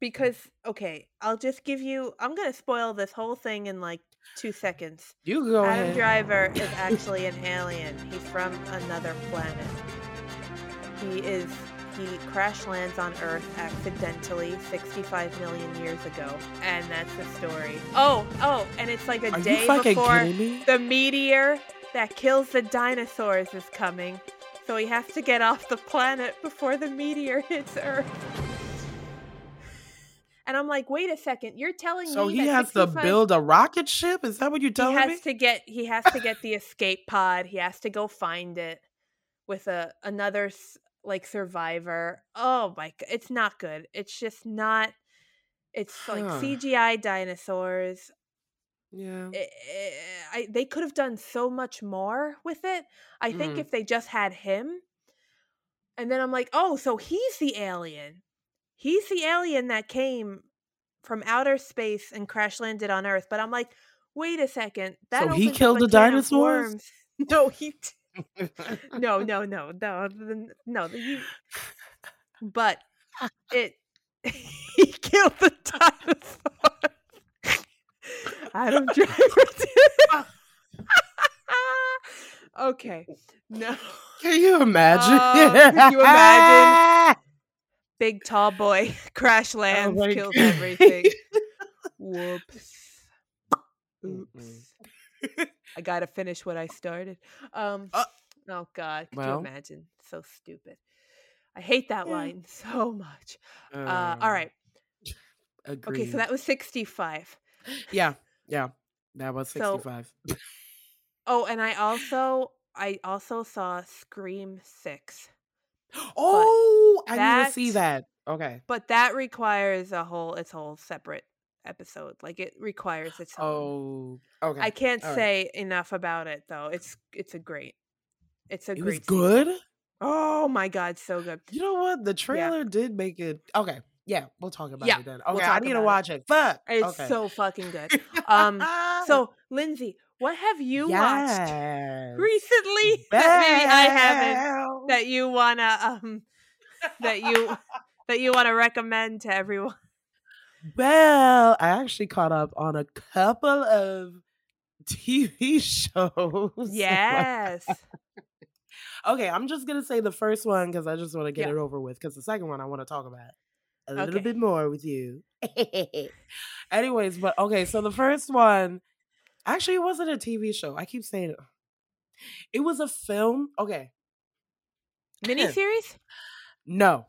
Because okay, I'll just give you. I'm gonna spoil this whole thing in like two seconds. You go Adam ahead. Driver is actually an alien. He's from another planet. He is he crash lands on Earth accidentally 65 million years ago, and that's the story. Oh, oh, and it's like a Are day before me? the meteor that kills the dinosaurs is coming. So he has to get off the planet before the meteor hits Earth. And I'm like, wait a second, you're telling so me So he has 65 to build a rocket ship? Is that what you're telling me? he has me? to get he has to get the escape pod. He has to go find it with a another like survivor. Oh my god, it's not good. It's just not. It's like Huh. CGI dinosaurs. yeah. I- I, I, they could have done so much more with it. I think Mhm. if they just had him, and then I'm like, oh, so he's the alien. He's the alien that came from outer space and crash landed on Earth. But I'm like, wait a second. That So he killed the dinosaurs? No, he. d- no, no, no, no, no. He, but it. he killed the dinosaur. Adam Driver did. okay. No. Can you imagine? Oh, could you imagine? Big tall boy crash lands, my kills God. everything. Whoops. Oops. I gotta finish what I started. Um Uh, oh god, could well. you imagine? So stupid. I hate that line so much. Uh, all right. Agreed. Okay, so that was 65. yeah, yeah, that was So- sixty-five. Oh, and I also I also saw Scream 6. oh, I need to see that- that. Okay. But that requires a whole its a whole separate episode. Like it requires its own. Oh, okay. I can't all right. say enough about it though. It's it's a great. It's a it was great. good. Oh my god, so good. You know what? The trailer did make it. Okay. Yeah, we'll talk about Yeah, it then. we'll I need to about it. watch it. Fuck. It's okay. so fucking good. Um, So, Lindsey, what have you watched Yes. recently that maybe I haven't that you wanna um that you that you wanna recommend to everyone? Well, I actually caught up on a couple of TV shows. Yes. okay, I'm just gonna say the first one because I just want to get Yeah. it over with. Because the second one I want to talk about a little bit more with you. Anyways, but okay, so the first one actually it wasn't a TV show. I keep saying it. It was a film. Okay, Miniseries? no.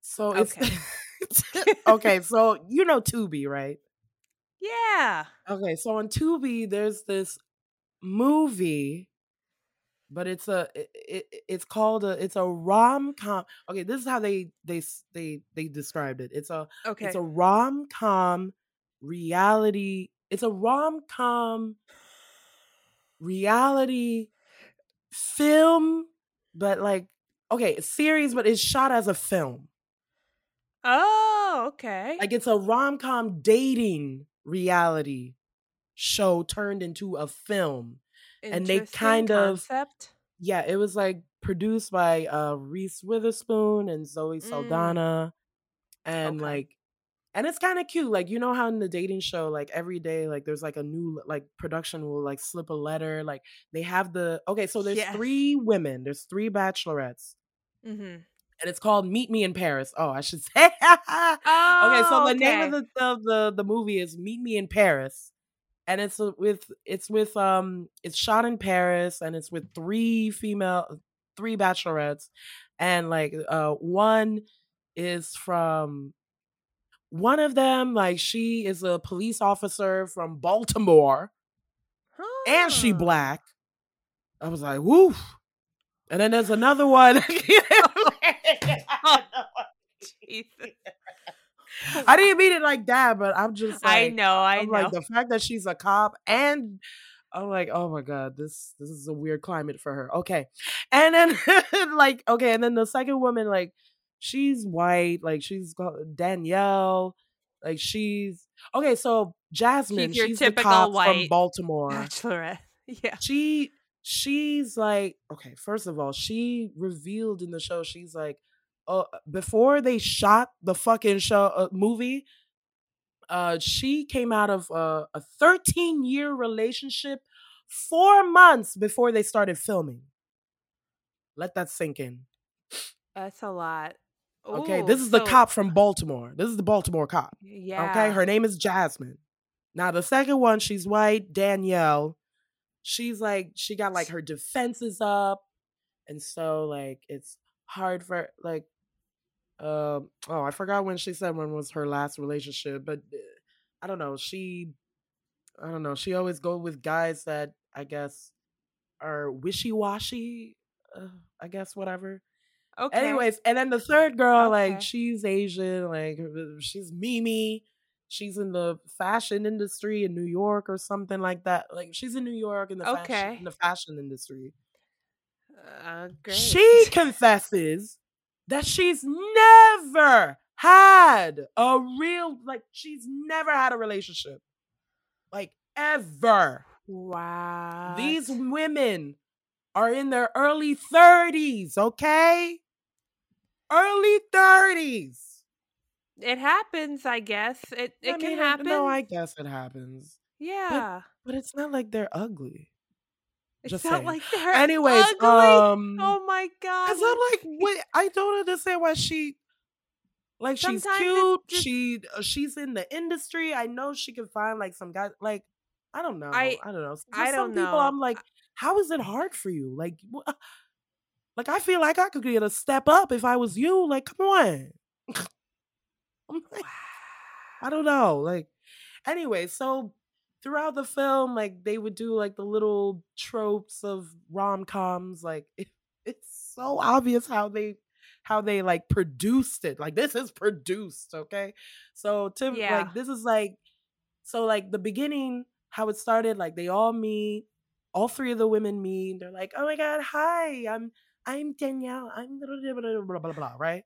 So it's Okay. okay. So you know Tubi, right? Yeah. Okay, so on Tubi, there's this movie, but it's a it, it, it's called a it's a rom com. Okay, this is how they they they they described it. It's a Okay. it's a rom com reality. It's a rom com reality film, but like okay, a series, but it's shot as a film. oh, okay. Like it's a rom com dating reality show turned into a film. and they kind of- Yeah, it was like produced by uh Reese Witherspoon and Zoe Mm. Saldana. And Okay. like and it's kind of cute. Like you know how in the dating show, like every day, like there's like a new like production will like slip a letter. Like they have the okay, so there's Yes. three women, there's three bachelorettes, Mm-hmm. and it's called Meet Me in Paris. Oh, I should say. Oh, okay, so the name of okay. the, of the the movie is Meet Me in Paris, and it's uh, with it's with um it's shot in Paris, and it's with three female three bachelorettes, and like uh one is from one of them like she is a police officer from Baltimore, and she black. I was like, woo. And then there's another one. I didn't mean it like that, but I'm just like I know, I I'm know. like the fact that she's a cop and I'm like, oh my god, this this is a weird climate for her. Okay. And then like, okay, and then the second woman, like, she's white, like she's called Danielle, like she's okay, so Jasmine, your she's typical cop from white Baltimore. Bachelorette. Yeah. She she's like, okay, first of all, she revealed in the show, she's like, uh, before they shot the fucking show uh, movie, uh, she came out of uh, a 13 year relationship four months before they started filming. Let that sink in. That's a lot. Okay, Ooh, this is the so- cop from Baltimore. This is the Baltimore cop. Yeah. Okay, her name is Jasmine. Now the second one, she's white, Danielle. She's like she got like her defenses up, and so like it's hard for like uh, oh, I forgot when she said when was her last relationship, but uh, I don't know. She, I don't know. She always go with guys that I guess are wishy washy. Uh, I guess whatever. Okay. Anyways, and then the third girl, okay. like she's Asian, like she's Mimi. She's in the fashion industry in New York or something like that. Like she's in New York in the okay. fashion, in the fashion industry. Uh, she confesses that she's never had a real like she's never had a relationship. Like ever. Wow. These women are in their early 30s, okay? Early 30s. It happens, I guess. It it I can mean, happen. No, I guess it happens. Yeah. But, but it's not like they're ugly. It's Just not saying. like they're Anyways, ugly. um Oh my god. Cuz I'm like, wait, I don't understand why she like Sometimes she's cute. Just, she uh, she's in the industry. I know she can find like some guy like I don't know. I, I don't know. I don't some know. people I'm like, how is it hard for you? Like like I feel like I could get a step up if I was you. Like, come on. like, I don't know. Like, anyway, so throughout the film, like they would do like the little tropes of rom coms. Like, it, it's so obvious how they how they like produced it. Like this is produced, okay? So to yeah. like this is like so like the beginning, how it started, like they all meet, all three of the women meet, they're like, Oh my god, hi, I'm I'm Danielle, I'm blah blah blah blah, blah right?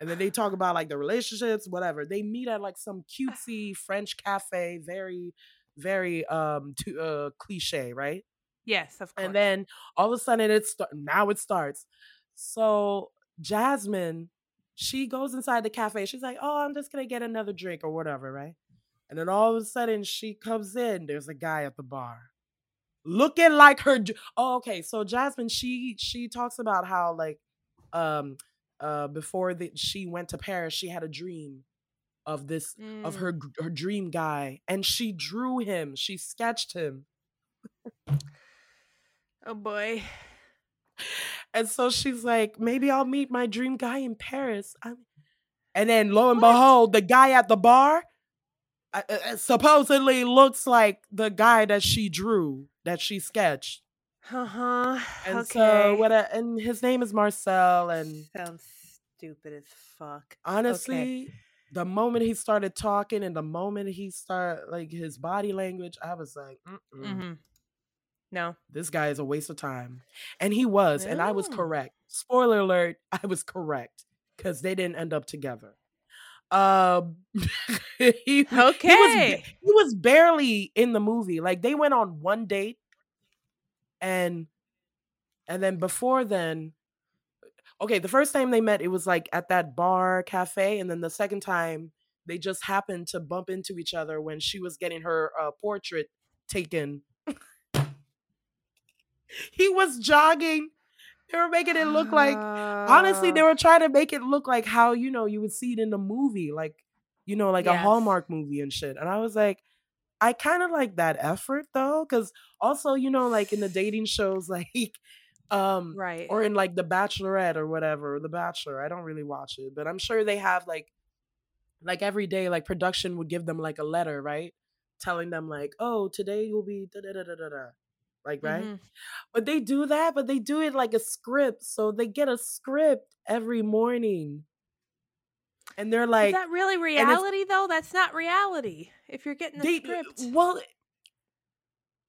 And then they talk about like the relationships, whatever. They meet at like some cutesy French cafe, very, very um to, uh cliche, right? Yes, of course. And then all of a sudden it's start now it starts. So Jasmine, she goes inside the cafe. She's like, "Oh, I'm just gonna get another drink or whatever, right?" And then all of a sudden she comes in. There's a guy at the bar, looking like her. Oh, okay. So Jasmine, she she talks about how like, um, uh, before that she went to Paris, she had a dream of this mm. of her her dream guy, and she drew him. She sketched him. oh boy. And so she's like, maybe I'll meet my dream guy in Paris. I'm... and then lo and what? behold, the guy at the bar uh, uh, uh, supposedly looks like the guy that she drew, that she sketched. Uh huh. And okay. so what? A, and his name is Marcel. And sounds stupid as fuck. Honestly, okay. the moment he started talking and the moment he started like his body language, I was like, mm-hmm. No. This guy is a waste of time. And he was, and I was correct. Spoiler alert, I was correct because they didn't end up together. Um he, okay. He was, he was barely in the movie. Like they went on one date and and then before then okay, the first time they met it was like at that bar cafe and then the second time they just happened to bump into each other when she was getting her uh, portrait taken he was jogging. They were making it look like honestly, they were trying to make it look like how, you know, you would see it in the movie, like, you know, like yes. a Hallmark movie and shit. And I was like, I kind of like that effort though, because also, you know, like in the dating shows, like um right or in like the bachelorette or whatever the bachelor i don't really watch it but i'm sure they have like like every day like production would give them like a letter right telling them like oh today you'll be da da da da da like right mm-hmm. but they do that but they do it like a script so they get a script every morning and they're like is that really reality though that's not reality if you're getting a they, script well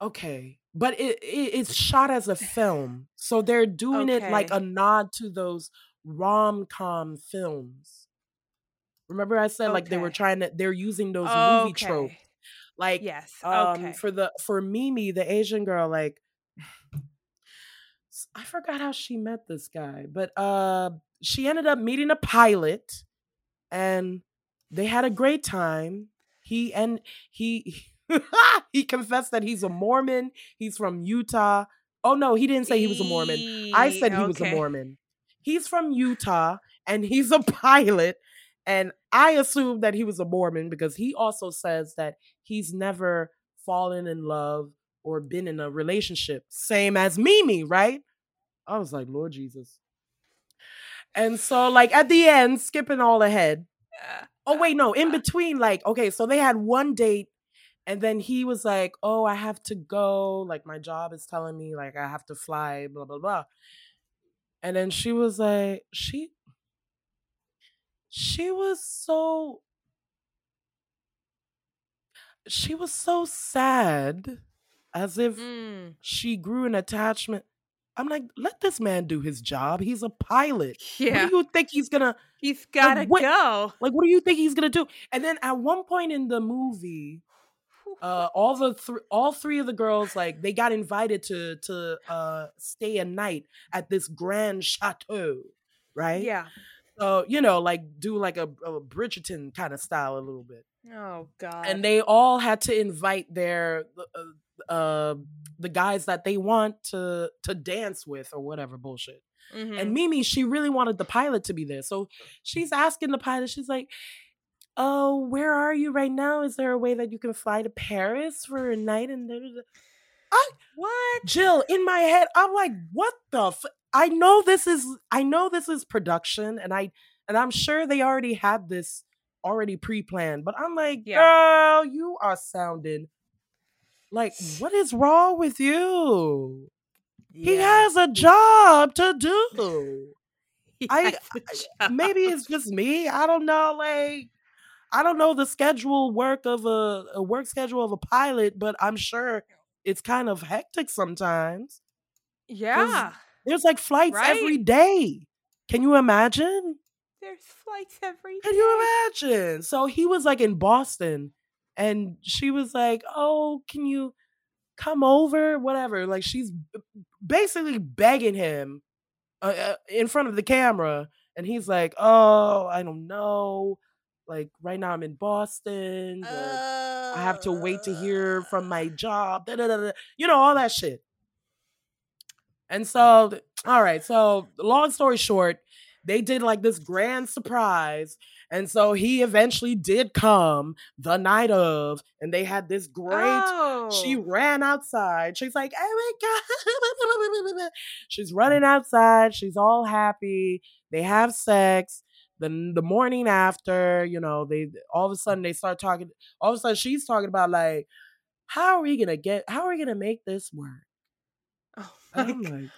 okay but it, it, it's shot as a film so they're doing okay. it like a nod to those rom-com films remember i said okay. like they were trying to they're using those okay. movie tropes like yes, um, for the for Mimi, the Asian girl, like I forgot how she met this guy, but uh, she ended up meeting a pilot, and they had a great time. He and he he confessed that he's a Mormon. He's from Utah. Oh no, he didn't say he was a Mormon. I said he okay. was a Mormon. He's from Utah and he's a pilot and I assumed that he was a Mormon because he also says that he's never fallen in love or been in a relationship. Same as Mimi, right? I was like, Lord Jesus. And so, like at the end, skipping all ahead. Oh uh, wait, no, in uh. between, like okay, so they had one date, and then he was like, "Oh, I have to go. Like my job is telling me like I have to fly." Blah blah blah. And then she was like, she she was so she was so sad as if Mm. she grew an attachment. I'm like, let this man do his job. He's a pilot. Yeah. What do you think he's gonna He's gotta what- go. like? What do you think he's gonna do? And then at one point in the movie, uh, all the three, all three of the girls, like they got invited to to uh stay a night at this grand chateau, right? Yeah. So you know, like do like a, a Bridgerton kind of style a little bit. Oh God. and they all had to invite their uh, uh the guys that they want to to dance with or whatever bullshit. Mhm. And Mimi, she really wanted the pilot to be there, so she's asking the pilot. She's like, "Oh, where are you right now? Is there a way that you can fly to Paris for a night?" And da." what? Jill, in my head, I'm like, "What the? F-? I know this is I know this is production, and I and I'm sure they already had this already pre-planned, but I'm like, Yeah. girl, you are sounding like what is wrong with you? He has a job to do. I- I- Maybe it's just me. I don't know. Like, I don't know the schedule work of a, a work schedule of a pilot, but I'm sure it's kind of hectic sometimes. yeah. There's like flights every Right. day. Can you imagine? There's flights every Can you imagine? So he was like in Boston and she was like, Oh, can you come over? Whatever. Like she's basically begging him uh, uh, in front of the camera. And he's like, Oh, I don't know. Like right now I'm in Boston. but I have to wait to hear from my job. da, da, da, da. You know, all that shit. And so, all right. So, long story short, they did like this grand surprise. And so he eventually did come the night of, and they had this great. Oh. She ran outside. She's like, oh my God. She's running outside. She's all happy. They have sex. Then the morning after, you know, they all of a sudden they start talking. All of a sudden she's talking about like, how are we gonna get how are we gonna make this work? My I'm like,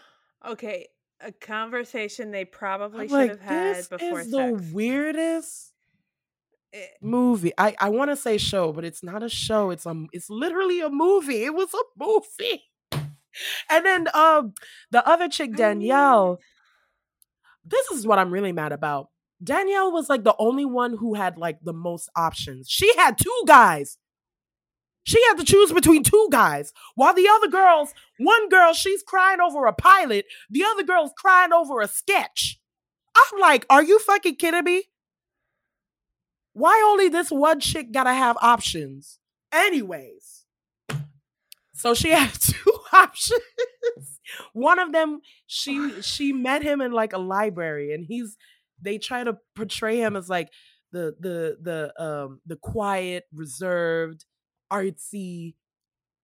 Okay. A conversation they probably I'm should like, have had this before is sex. the weirdest Eh, movie. I, I want to say show, but it's not a show. It's a it's literally a movie. It was a movie. And then um the other chick I mean- Danielle. This is what I'm really mad about. Danielle was like the only one who had like the most options. She had two guys. She had to choose between two guys. While the other girls, one girl, she's crying over a pilot, the other girl's crying over a sketch. I'm like, are you fucking kidding me? Why only this one chick gotta have options? Anyways. So she had two options. One of them, she she met him in like a library, and he's they try to portray him as like the the the um the quiet, reserved, artsy,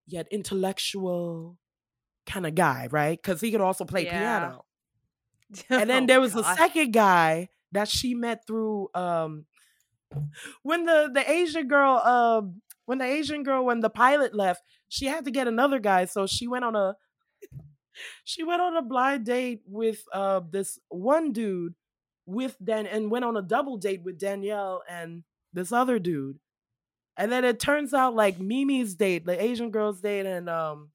yet intellectual kind of guy, right? Because he could also play Yeah. piano. And then oh there was a second guy that she met through um when the the Asian girl um when the Asian girl when the pilot left, she had to get another guy, so she went on a she went on a blind date with uh this one dude with Dan and went on a double date with Danielle and this other dude. And then it turns out like Mimi's date, the Asian girl's date and um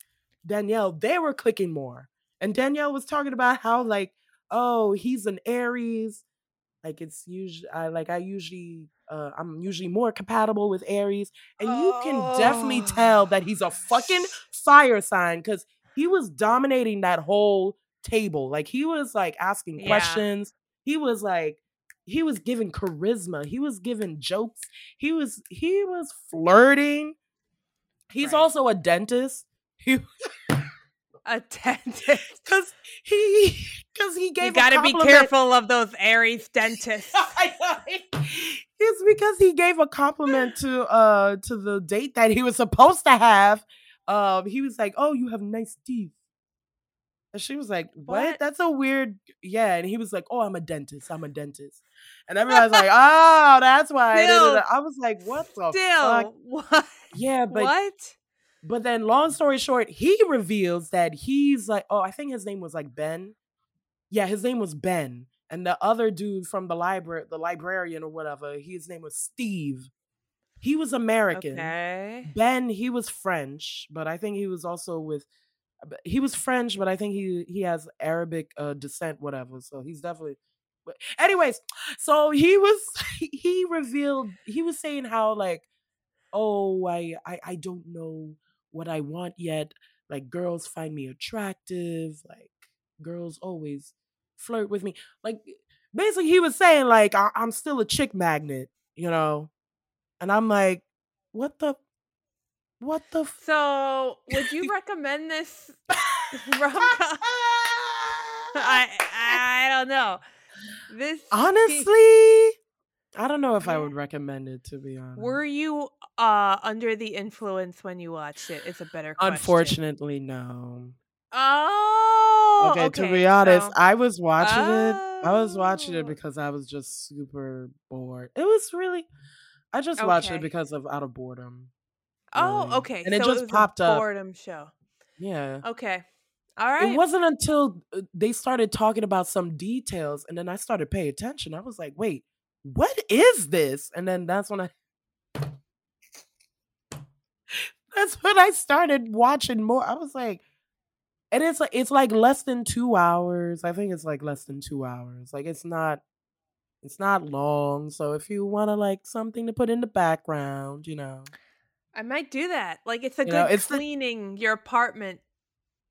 Danielle, they were clicking more. And Danielle was talking about how like, oh, he's an Aries. Like it's usually I like I usually uh I'm usually more compatible with Aries. And you can definitely tell that he's a fucking fire sign because he was dominating that whole table. Like he was like asking Yeah. questions. He was like he was giving charisma. He was giving jokes. He was he was flirting. He's Right. also a dentist. He a dentist. because he because he gave You got to be careful of those Aries dentists. it's because he gave a compliment to uh to the date that he was supposed to have. Um, he was like, "Oh, you have nice teeth," And she was like, what? What? That's a weird. Yeah. And he was like, oh, I'm a dentist. I'm a dentist. And everybody's like, oh, that's why. Still- I was like, what the Still, fuck? what? Yeah, but what? but then long story short, he reveals that he's like, oh, I think his name was like Ben. Yeah, his name was Ben. And the other dude from the library, the librarian or whatever, his name was Steve. He was American. Okay. Ben, he was French, but I think he was also with he was French, but I think he he has Arabic uh, descent, whatever. So he's definitely. But anyways, so he was he revealed he was saying how like, oh, I I I don't know what I want yet. Like girls find me attractive. Like girls always flirt with me. Like basically, he was saying like I, I'm still a chick magnet, you know. And I'm like, what the, what the. F- So, would you recommend this rom? I I don't know. This Honestly, I don't know if I would recommend it to be honest. were you uh under the influence when you watched it? it? Is a better question. Unfortunately, no. Oh, okay, okay, to be honest, so- I was watching it. I was watching Oh. it because I was just super bored. It was really, I just watched it because of out of boredom. oh, okay. And it so just was a popped up. Boredom show. Yeah. Okay. All right. It wasn't until uh, they started talking about some details, and then I started paying attention. I was like, "Wait, what is this?" And then that's when I, that's when I started watching more. I was like, and it's like it's like less than two hours. I think it's like less than two hours. Like it's not, it's not long. So if you want to like something to put in the background, you know, I might do that. Like it's a You know, good it's the- cleaning your apartment.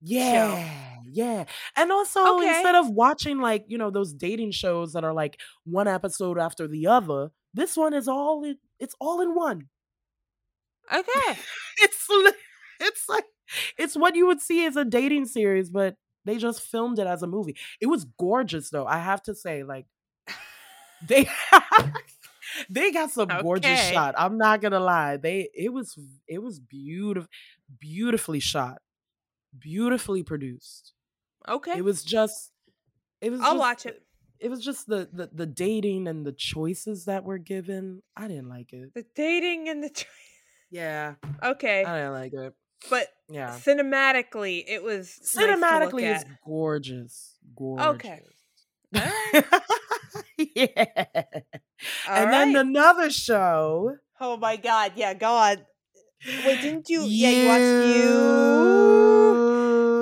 Yeah, yeah. And also Okay. instead of watching like, you know, those dating shows that are like one episode after the other, this one is all in, it's all in one. Okay. It's it's like it's what you would see as a dating series, but they just filmed it as a movie. It was gorgeous though. I have to say like they they got some gorgeous shot. I'm not going to lie. They it was it was beautiful beautifully shot. Beautifully produced. Okay. It was just it was I'll just- watch it. It was just the, the the dating and the choices that were given. I didn't like it. The dating and the. Yeah, okay, I didn't like it. but Yeah, cinematically, it was nice cinematically it's at. gorgeous. Gorgeous. Okay. Yeah. All and then another show. Oh my god! Yeah, God. Wait, didn't you? Yeah, you watched you.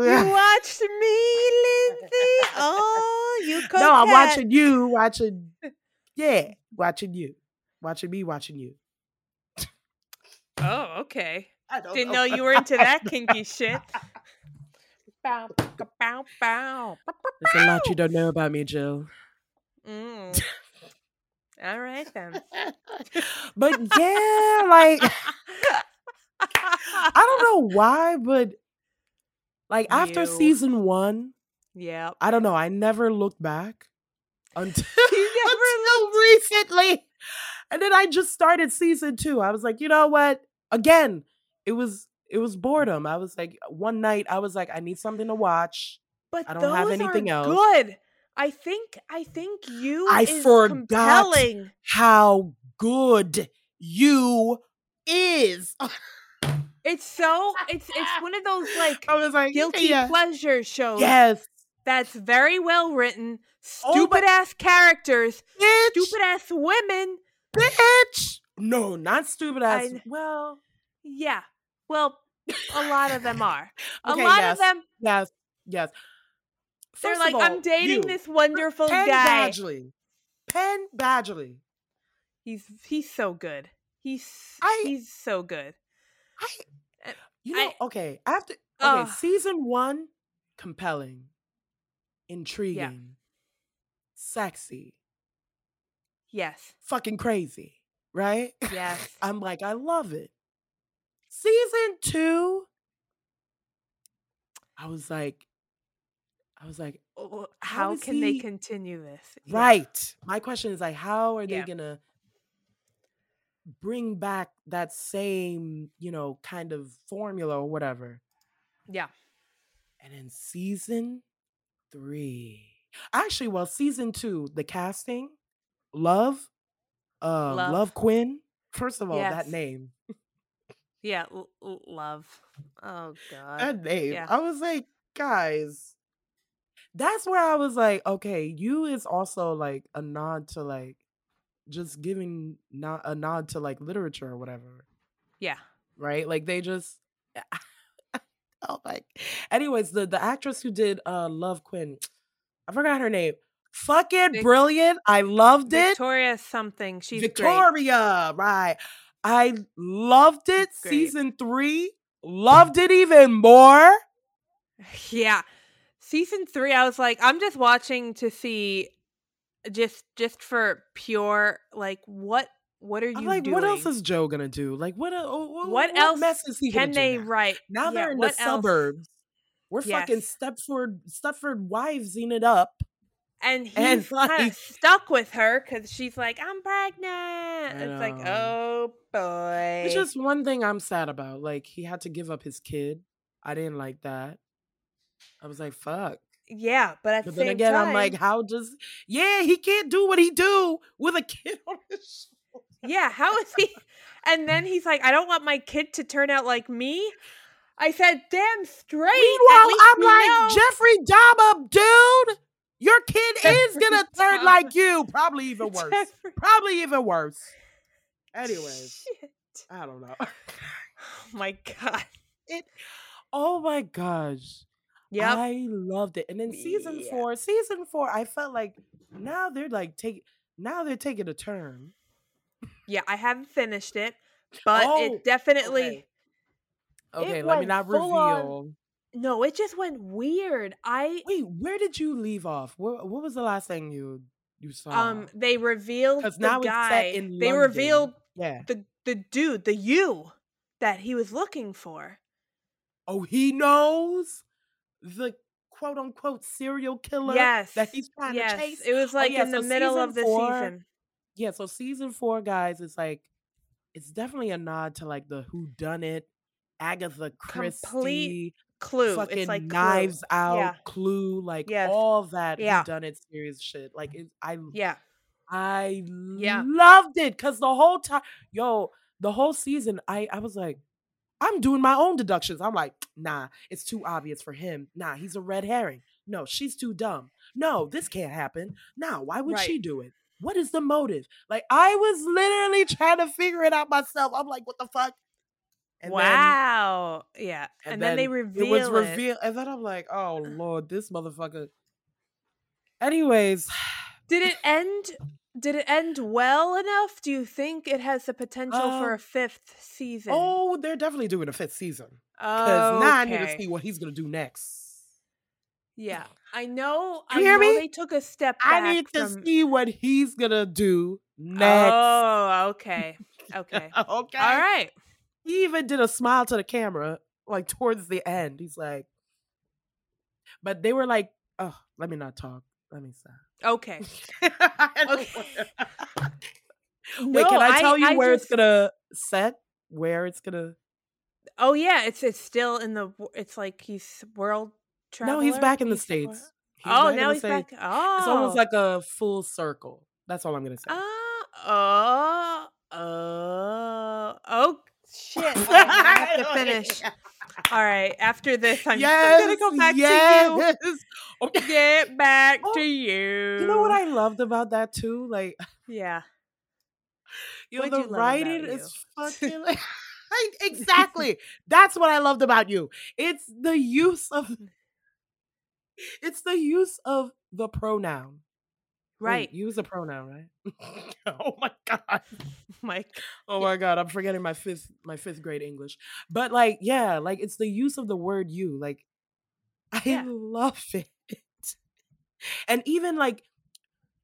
You watched me, Lindsey. Oh, you coquette. no, I'm watching you. Watching. Yeah, watching you. Watching me. Watching you. Oh, okay. I don't Didn't know you were into that kinky shit. Bow, bow, bow. There's a lot you don't know about me, Jill. Mm. All right then. but yeah, like I don't know why, but like after season one, Yeah. I don't know. I never looked back until, until recently, and then I just started season two. I was like, you know what? Again, it was it was boredom. I was like, one night, I was like, I need something to watch. But I don't have anything else. Good. I think I think you I forgot. compelling. How good you is. It's so it's it's one of those like I was like, guilty yeah. pleasure shows Yes, that's very well written, Oh, stupid but- ass characters, bitch. stupid ass women. bitch. No, not stupid ass. I- well, Yeah. Well, a lot of them are. A Okay, lot yes. of them yes, yes. they're First of like, I'm dating you, this wonderful Penn guy. Badgley. Penn Badgley. He's he's so good. He's I- he's so good. I, Uh, you know, I- okay. to. okay, Ugh. season one, compelling, intriguing, sexy, Yes. fucking crazy, right? Yes. I'm like, I love it. Season two, I was like, I was like, Oh, How How can they continue this? Yeah. right. My question is like, how are they Yeah. gonna bring back that same, you know, kind of formula or whatever? Yeah. And in season three. Actually, well, season two, the casting, Love, uh, Love, Love Quinn. First of all, yes. that name. Yeah, l- l- love. Oh god. That name. Yeah. I was like, guys, that's where I was like, okay, you is also like a nod to like just giving not a nod to like literature or whatever. Yeah. Right? Like they just oh like anyways, the the actress who did uh Love Quinn, I forgot her name. Fucking Vic- brilliant. I loved it. Victoria something. She's Victoria, great. right. I loved it. Season three. Loved it even more. Yeah. Season three, I was like, I'm just watching to see just just for pure like what what are you I'm like doing? what else is joe gonna do? Like what uh, what, what, else mess is he can they write? Now yeah, they're in the else? suburbs. We're yes. fucking stepford stepford wivesing it up and he's and like, kind of stuck with her because she's like i'm pregnant. It's like oh boy. it's just one thing i'm sad about like he had to give up his kid. I didn't like that. I was like fuck yeah, but at but the then again, time, I'm like, how does? Yeah, he can't do what he do with a kid on his shoulder. Yeah, how is he? And then he's like, I don't want my kid to turn out like me. I said, damn straight. Meanwhile, I'm like, know. Jeffrey Dahmer, dude, your kid is gonna turn like you. Probably even worse. Jeffrey. Probably even worse. Anyways, Shit. I don't know. oh my god. It. Oh my gosh. Yeah, I loved it. And then season yeah. four, season four, I felt like now they're like take now they're taking a turn. Yeah, I haven't finished it, but oh, it definitely. Okay, okay it let me not reveal. On, no, it just went weird. I wait. Where did you leave off? What, what was the last thing you you saw? Um, they revealed because now guy. It's set in they London. revealed yeah the the dude the you that he was looking for. Oh, he knows the quote unquote serial killer yes. that he's trying yes. to chase. It was oh, like oh, yeah, in the middle of the four, season. Yeah, so season four, guys, it's like it's definitely a nod to like the Who Done It, Agatha Christie, Complete clue. Fucking it's like Knives clue. Out, yeah. Clue, like yes. all that yeah. Who Done It series shit. Like it, I yeah, I yeah. loved it because the whole time, yo, the whole season, I I was like, I'm doing my own deductions. I'm like, nah, it's too obvious for him. Nah, he's a red herring. No, she's too dumb. No, this can't happen. Nah, why would right. she do it? What is the motive? Like, I was literally trying to figure it out myself. I'm like, what the fuck? And wow. Then, yeah. And, and then, then, they reveal it. Was revealed. And then I'm like, oh Lord, this motherfucker. Anyways. Did it end did it end well enough? Do you think it has the potential uh, for a fifth season? Oh, they're definitely doing a fifth season. Because oh, now I need to see what he's gonna do next. Yeah, I know. You I hear know me? They took a step. I need to see what he's gonna do next. Oh, okay, okay, okay. All right. He even did a smile to the camera, like towards the end. He's like, but they were like, "Oh, let me not talk. Let me stop." Okay. okay. Wait, no, can I tell I, you I where just... it's gonna set? Where it's gonna? Oh yeah, it's it's still in the. It's like he's world traveler. No, he's back in the states. He's oh, now he's back. Oh, it's almost like a full circle. That's all I'm gonna say. Uh, oh, uh, oh, shit! I have to finish. All right. After this, I'm yes, gonna go back yes. to you. Okay. Get back oh, to you. You know what I loved about that too? Like, yeah. You know, the you writing is fucking like, exactly. That's what I loved about you. It's the use of it's the use of the pronoun. Right. Wait, use a pronoun, right? oh my god. My Oh my god, I'm forgetting my fifth my fifth grade English. But like, yeah, like it's the use of the word you. Like I yeah. love it. And even like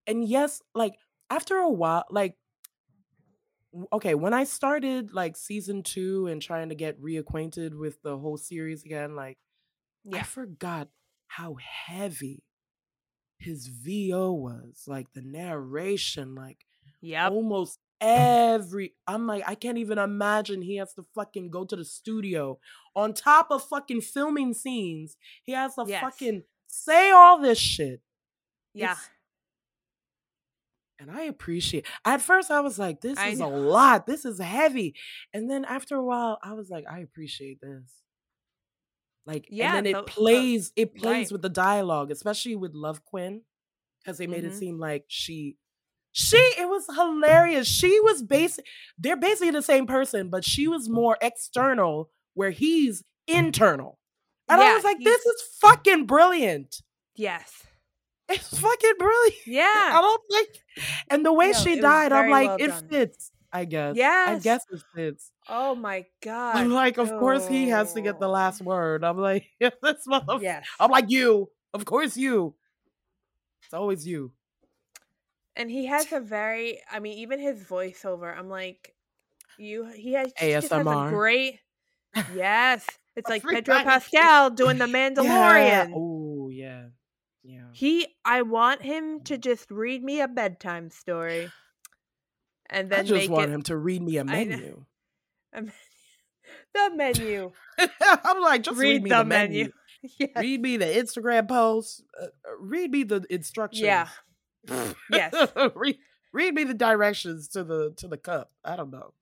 and yes, like after a while, like okay, when I started like season 2 and trying to get reacquainted with the whole series again, like yeah. I forgot how heavy his VO was, like the narration, like yeah, almost every I'm like, I can't even imagine he has to fucking go to the studio on top of fucking filming scenes. He has to yes. fucking say all this shit. Yeah. It's- and I appreciate. At first, I was like, "This is a lot. This is heavy." And then after a while, I was like, "I appreciate this." Like, Yeah, and then the- it the- plays. it plays right. with the dialogue, especially with Love Quinn, because they made Mhm. it seem like she, she. It was hilarious. She was basic. They're basically the same person, but she was more external, where he's internal. And I was like, "This is fucking brilliant." Yes. It's fucking brilliant. Yeah. I Yeah. don't think. And the way No, she died, I'm like, well it done. fits. I guess. Yeah. I guess it fits. Oh my god. I'm like, of course he has to get the Oh. last word. I'm like, this motherfucker. Yes. I'm like you. Of course you. It's always you. And he has a very I mean, even his voiceover, I'm like, you he has just has a great Yes. It's like Pedro. Pascal doing the Mandalorian. Oh yeah. Yeah. He I want him to mm. just read me a bedtime story. And then I just make want it him to read me a know. menu. the menu. I'm like, just read, read me the the menu. menu. yes. Read me the Instagram post. Uh, uh, read me the instructions. Yeah. Yes. read, read me the directions to the to the cup. I don't know.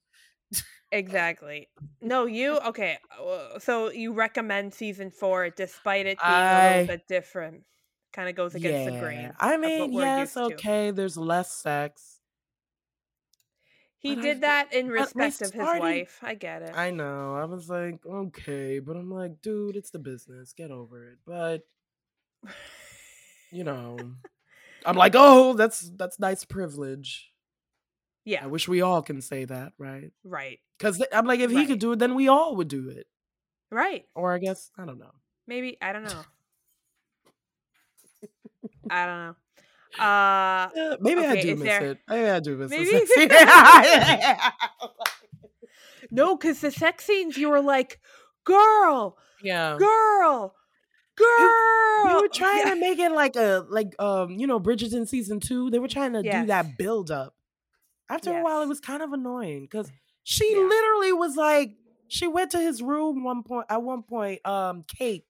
Exactly. No, you okay. uh, So you recommend season four despite it being a I- little bit different. Kind of goes against the grain. I mean, yes, okay. There's less sex. He But did fe- that in respect of his started- wife. I get it. I know. I was like, okay, but I'm like, dude, it's the business. Get over it. But you know, I'm like, oh, that's that's nice privilege. yeah, I wish we all can say that, right? right, Because I'm like, if he Right. could do it, then we all would do it. right. Or I guess I don't know. Maybe I don't know. I don't know. Uh, Yeah, maybe I do miss there- it. Maybe I do miss Maybe- the sex no, because the sex scenes you were like, girl, yeah. girl, girl. You were trying Yeah. to make it like a like um you know Bridgerton season two. They were trying to do that build up. After a while, it was kind of annoying because she Yeah. literally was like she went to his room one point at one point um Kate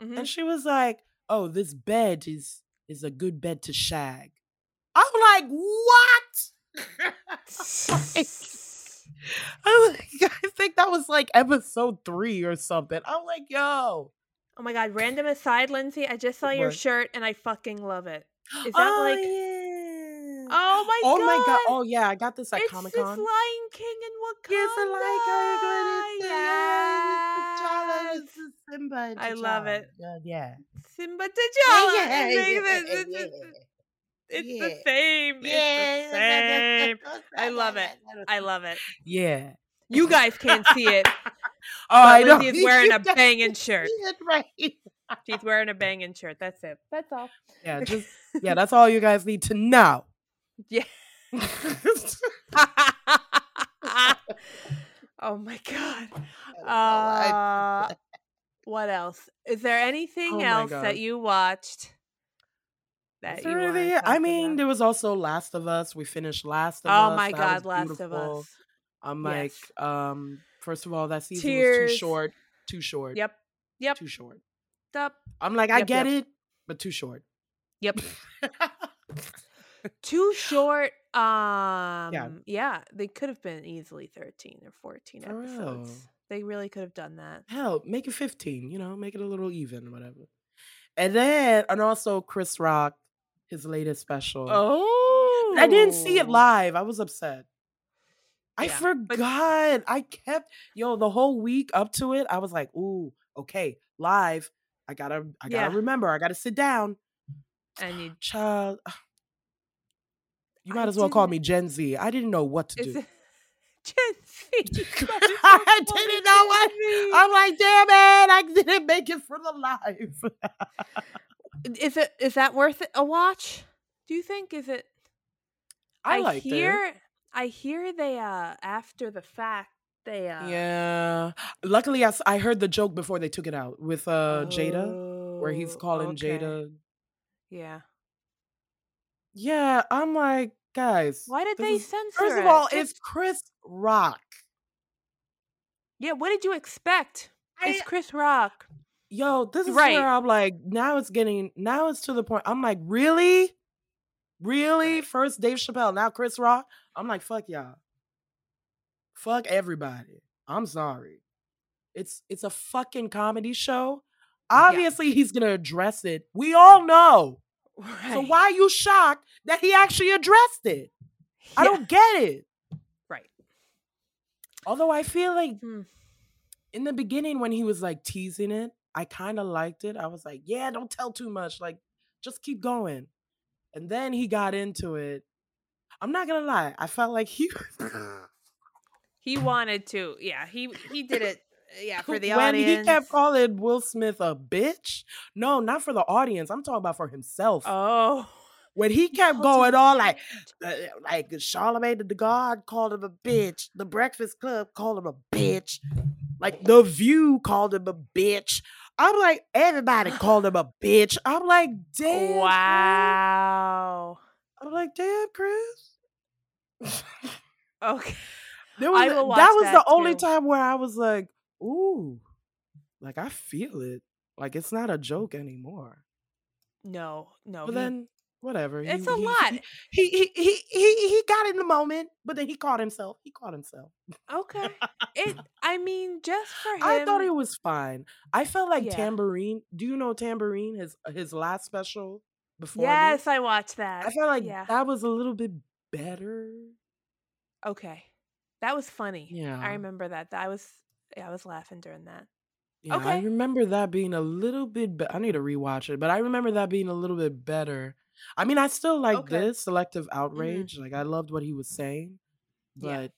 Mhm. and she was like, "Oh, this bed is is a good bed to shag." I'm like, "What?" Like, I'm like, I think that was like episode three or something. I'm like, "Yo." Oh my god, random aside, Lindsey, I just saw your What? shirt and I fucking love it. Is that oh, like yeah. Oh my oh god. my god! Oh yeah, I got this at it's Comic this Con. Lion King in Wakanda. Yes, I like how you're going to Yes. Is Simba. and I love it. Yeah, yeah. Simba T'Challa. Yeah, makes yeah, it's, yeah. it's- Yeah. the same. It's the same. I love it. I love it. Yeah. You guys can't see it. Oh, I know. Lindsey is wearing a banging shirt. right? She's wearing a banging shirt. That's it. That's all. Yeah, just yeah. That's all you guys need to know. Yeah. Oh my god. Uh, what else? Is there anything Oh else God. that you watched that you there I mean, about? there was also Last of Us. We finished Last of oh Us. Oh my god, Last of. Us. I'm Yes. like, um, first of all, that season was too short. Too short. Yep. Yep. Too short. Yep. I'm like, I Yep, get yep. it, but too short. Yep. Too short. Um yeah. they could have been easily 13 or 14 For episodes. They really could have done that. Hell, make it 15, you know, make it a little even, whatever. And then, and also Chris Rock, his latest special. Oh. I didn't see it live. I was upset. I Yeah, but- forgot. I kept yo the whole week up to it. I was like, "Ooh, okay, live. I gotta, I gotta Yeah. remember. I gotta sit down." And you Child, you I might as well call me Gen Z. I didn't know what to do. it Gen Z? I didn't know what. I'm like, damn it! I didn't make it for the live. Is it is that worth it, a watch? Do you think is it I, liked hear I hear they uh after the fact they uh. Yeah. Luckily, I heard the joke before they took it out with uh Jada, where he's Oh, calling okay. Jada. Yeah. Yeah, I'm like, guys. Why did they is- censor First of all, Just- it's Chris Rock. yeah. What did you expect? I, it's Chris Rock. Yo, this is right. where I'm like, now it's getting, now it's to the point. I'm like, really? Really? First Dave Chappelle, now Chris Rock? I'm like, fuck y'all. Fuck everybody. I'm sorry. It's it's a fucking comedy show. Obviously, yeah. he's gonna address it. We all know. Right. So why are you shocked that he actually addressed it? Yeah. I don't get it. Right. Although I feel like hmm. in the beginning when he was like teasing it, I kind of liked it. I was like, yeah, don't tell too much. Like, just keep going. And then he got into it. I'm not gonna lie. I felt like he he wanted to. Yeah, he he did it. Yeah, for the when audience. When he kept calling Will Smith a bitch. No, not for the audience. I'm talking about for himself. Oh. When he kept going on like, uh, like Charlemagne the God called him a bitch, the Breakfast Club called him a bitch, like The View called him a bitch. I'm like, everybody called him a bitch. I'm like, damn. Wow. Chris. I'm like, damn, Chris. okay. Was, that was that the too. only time where I was like, ooh, like I feel it. Like it's not a joke anymore. No, no. But he, then whatever. It's he, a he, lot. He, he he he he got in the moment, but then he caught himself. He caught himself. Okay. It I mean, just for him. I thought it was fine. I felt like yeah. Tamborine. Do you know Tamborine? His uh, his last special before. Yes, this? I watched that. I felt like yeah. that was a little bit better. Okay. That was funny. Yeah. I remember that. I was yeah, I was laughing during that. Yeah, okay. I remember that being a little bit be- I need to rewatch it, but I remember that being a little bit better. I mean, I still like okay. this selective mm-hmm. outrage. Mm-hmm. Like I loved what he was saying, but yeah.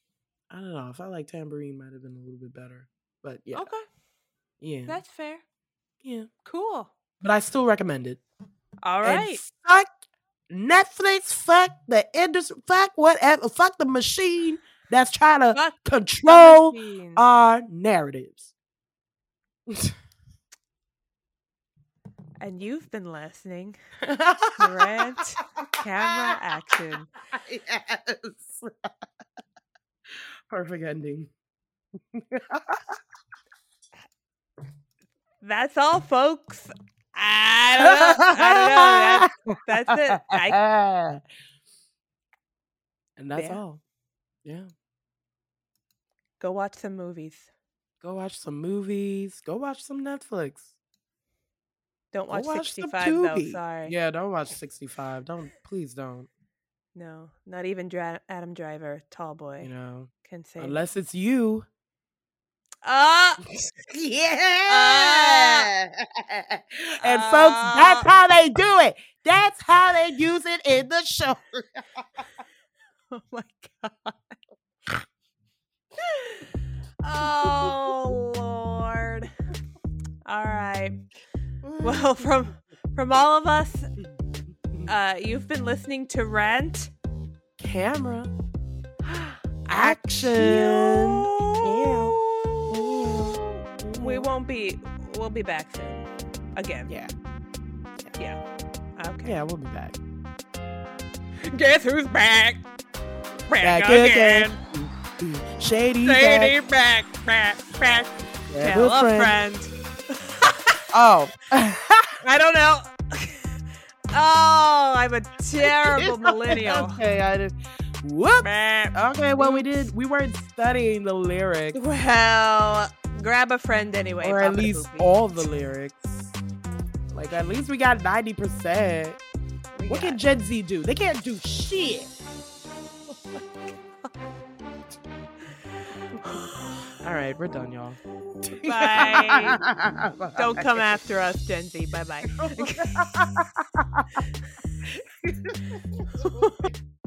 I don't know. If I felt like Tamborine might have been a little bit better. But yeah. Okay. Yeah. That's fair. Yeah. Cool. But I still recommend it. All right. And fuck Netflix, fuck the industry, fuck whatever, fuck the machine that's trying to fuck control our narratives. and you've been listening Rant Camera Action. Yes. Perfect ending. That's all, folks. I don't know. I don't know. That's, that's it. I... And that's yeah. all. Yeah. Go watch some movies. Go watch some movies. Go watch some Netflix. Don't watch, watch 65 though. Sorry. Yeah, don't watch 65. Don't please don't. No, not even Dra- Adam Driver, tall boy. You know, can say unless it's you. Ah, uh, yeah. Uh, and uh, folks, that's how they do it. That's how they use it in the show. oh my god. oh Lord. All right. Well, from from all of us, uh, you've been listening to Rent. Camera Action. We won't be. We'll be back soon. Again. Yeah. Yeah. Okay. Yeah, we'll be back. Guess who's back? Back, back again. again. Shady, Shady back, back, back. back. Tell a friend. friend. oh. I don't know. Oh, I'm a terrible millennial. okay, I did. Whoop. Okay, well, we did. We weren't studying the lyrics. Well, grab a friend anyway. Or at least all the lyrics. Like, at least we got 90%. We what can Gen Z do? They can't do shit. Oh All right, we're done, y'all. Bye. bye. Don't come after us, Gen Z. Bye bye.